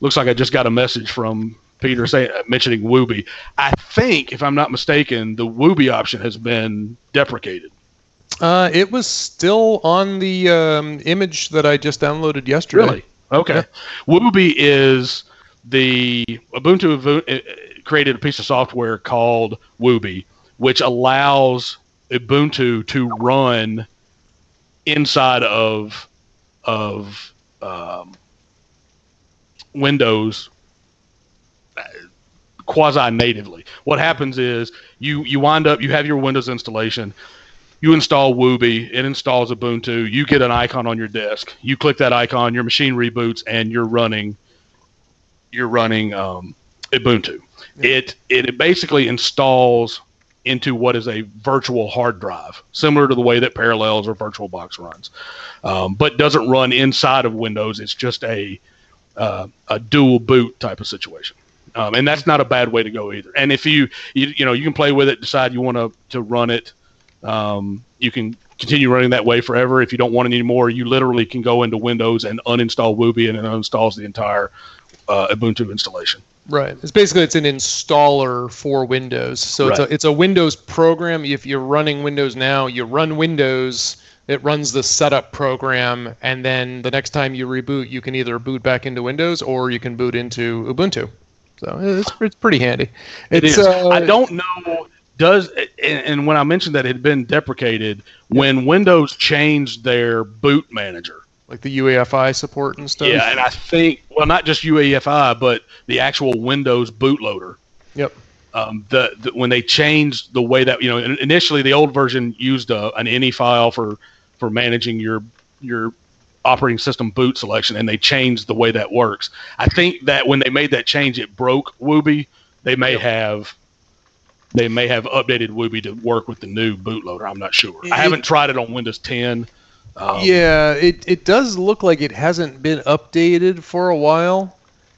Speaker 3: looks like I just got a message from Peter saying mentioning Wubi. I think, if I'm not mistaken, the Wubi option has been deprecated.
Speaker 4: Uh, it was still on the um, image that I just downloaded yesterday.
Speaker 3: Really? Okay. Wubi is the Ubuntu uh, created a piece of software called Wubi, which allows Ubuntu to run inside of of um, Windows quasi natively. What happens is you you wind up you have your Windows installation. You install Wubi, it installs Ubuntu. You get an icon on your desk. You click that icon, your machine reboots, and you're running. You're running um, Ubuntu. It it basically installs into what is a virtual hard drive, similar to the way that Parallels or VirtualBox runs, um, but doesn't run inside of Windows. It's just a uh, a dual boot type of situation. Um, and that's not a bad way to go either. And if you, you you know you can play with it, decide you want to to run it, um, you can continue running that way forever. If you don't want it anymore, you literally can go into Windows and uninstall Wubi, and it uninstalls the entire uh, Ubuntu installation.
Speaker 4: Right. It's basically it's an installer for Windows. So it's a it's a Windows program. If you're running Windows now, you run Windows. It runs the setup program, and then the next time you reboot, you can either boot back into Windows or you can boot into Ubuntu. So it's it's pretty handy.
Speaker 3: It
Speaker 4: It's, uh,
Speaker 3: I don't know. Does and, and when I mentioned that it had been deprecated, when Windows changed their boot manager,
Speaker 4: like the UEFI support and stuff.
Speaker 3: yeah, and I think well, not just UEFI, but the actual Windows bootloader.
Speaker 4: Yep.
Speaker 3: Um, the, the when they changed the way that you know initially the old version used a, an INI file for for managing your your operating system boot selection, and they changed the way that works. I think that when they made that change, it broke Wubi. They may have they may have updated Wubi to work with the new bootloader. I'm not sure.
Speaker 4: It-
Speaker 3: I haven't tried it on Windows 10. Um,
Speaker 4: yeah, it, it does look like it hasn't been updated for a while.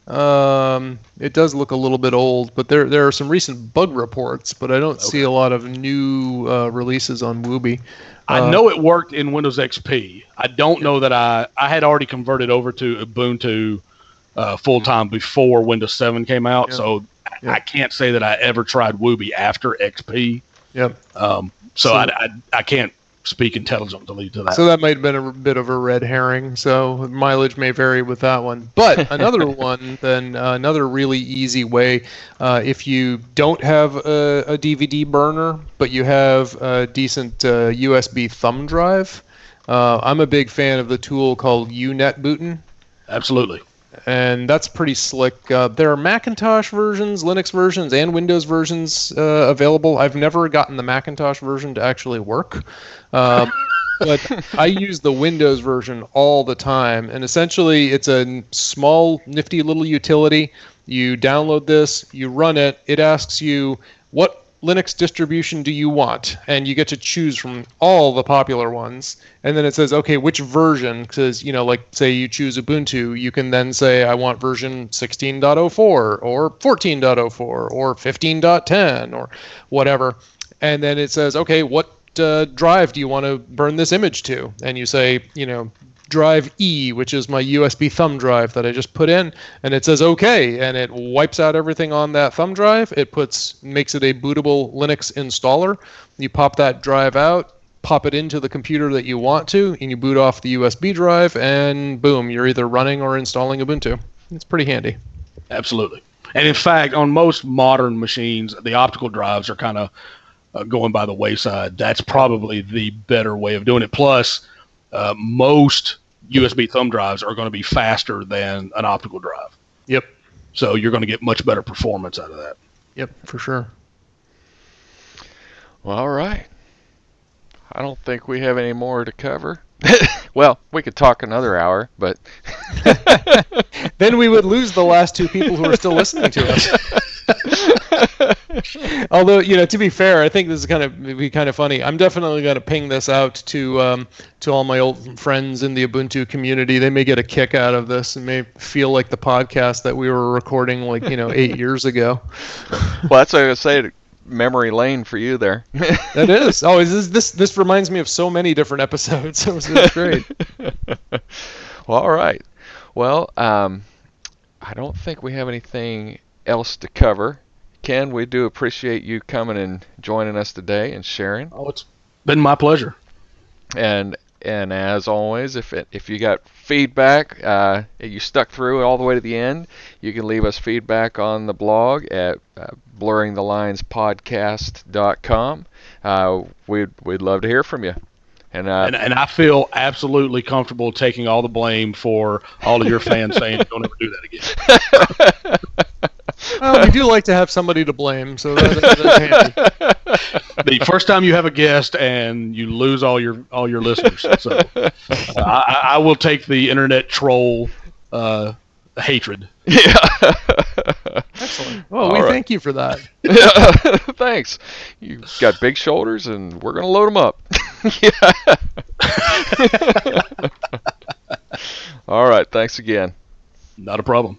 Speaker 4: Um, it does look a little bit old, but there there are some recent bug reports, but I don't see a lot of new uh, releases on Wubi.
Speaker 3: I
Speaker 4: Uh,
Speaker 3: know it worked in Windows XP. I don't know that I I had already converted over to Ubuntu uh, full time before Windows 7 came out.
Speaker 4: Yeah.
Speaker 3: So
Speaker 4: Yeah.
Speaker 3: I can't say that I ever tried Wubi after XP.
Speaker 4: Yep.
Speaker 3: Um, so
Speaker 4: So-
Speaker 3: I, I, I can't speak intelligently to that.
Speaker 4: So that might have been a bit of a red herring. So mileage may vary with that one. But (laughs) another one, then uh, another really easy way, uh, if you don't have a, a DVD burner, but you have a decent uh, USB thumb drive, uh, I'm a big fan of the tool called UNetbootin.
Speaker 3: Absolutely.
Speaker 4: And that's pretty slick. Uh, there are Macintosh versions, Linux versions, and Windows versions uh, available. I've never gotten the Macintosh version to actually work, um, (laughs) but I use the Windows version all the time. And essentially, it's a small, nifty little utility. You download this, you run it. It asks you what Linux distribution do you want? And you get to choose from all the popular ones. And then it says, okay, which version? Because, you know, like say you choose Ubuntu, you can then say, I want version 16.04 or 14.04 or 15.10 or whatever. And then it says, okay, what uh, drive do you want to burn this image to? And you say, you know, drive E, which is my USB thumb drive that I just put in, and it says OK, and it wipes out everything on that thumb drive. It puts makes it a bootable Linux installer. You pop that drive out, pop it into the computer that you want to, and you boot off the USB drive, and boom, you're either running or installing Ubuntu. It's pretty handy.
Speaker 3: Absolutely. And in fact, on most modern machines, the optical drives are kind of uh, going by the wayside. That's probably the better way of doing it. Plus, uh, most USB thumb drives are going to be faster than an optical drive.
Speaker 4: Yep.
Speaker 3: So you're going to get much better performance out of that.
Speaker 4: Yep, for sure.
Speaker 2: Well, all right. I don't think we have any more to cover. (laughs) well, we could talk another hour, but (laughs)
Speaker 4: Then we would lose the last two people who are still listening to us. (laughs) (laughs) Although, you know, to be fair, I think this is kind of be kind of funny. I'm definitely going to ping this out to um, to all my old friends in the Ubuntu community. They may get a kick out of this and may feel like the podcast that we were recording like you know eight (laughs) years ago.
Speaker 2: well, that's what I was say. Memory lane for you there. (laughs)
Speaker 4: That is. Oh, is this this this reminds me of so many different episodes. It was, it was great.
Speaker 2: well, all right. Well, um, I don't think we have anything else to cover. Ken, we do appreciate you coming and joining us today and sharing.
Speaker 3: Oh, it's been my pleasure.
Speaker 2: And and as always, if it, if you got feedback, uh, you stuck through all the way to the end, you can leave us feedback on the blog at uh, blurringthelines.podcast.com. Uh, we'd we'd love to hear from you. And, uh,
Speaker 3: And, and I feel absolutely comfortable taking all the blame for all of your fans saying, don't ever do that again. (laughs)
Speaker 4: Well, we do like to have somebody to blame, so that, that's handy. (laughs)
Speaker 3: the first time you have a guest and you lose all your all your listeners. So uh, I, I will take the internet troll uh, hatred.
Speaker 2: yeah.
Speaker 4: Excellent. Well,
Speaker 2: All
Speaker 4: we
Speaker 2: right.
Speaker 4: thank you for that. (laughs)
Speaker 2: Thanks. You've got big shoulders, and we're gonna load them up. (laughs) yeah. All right. Thanks again.
Speaker 3: Not a problem.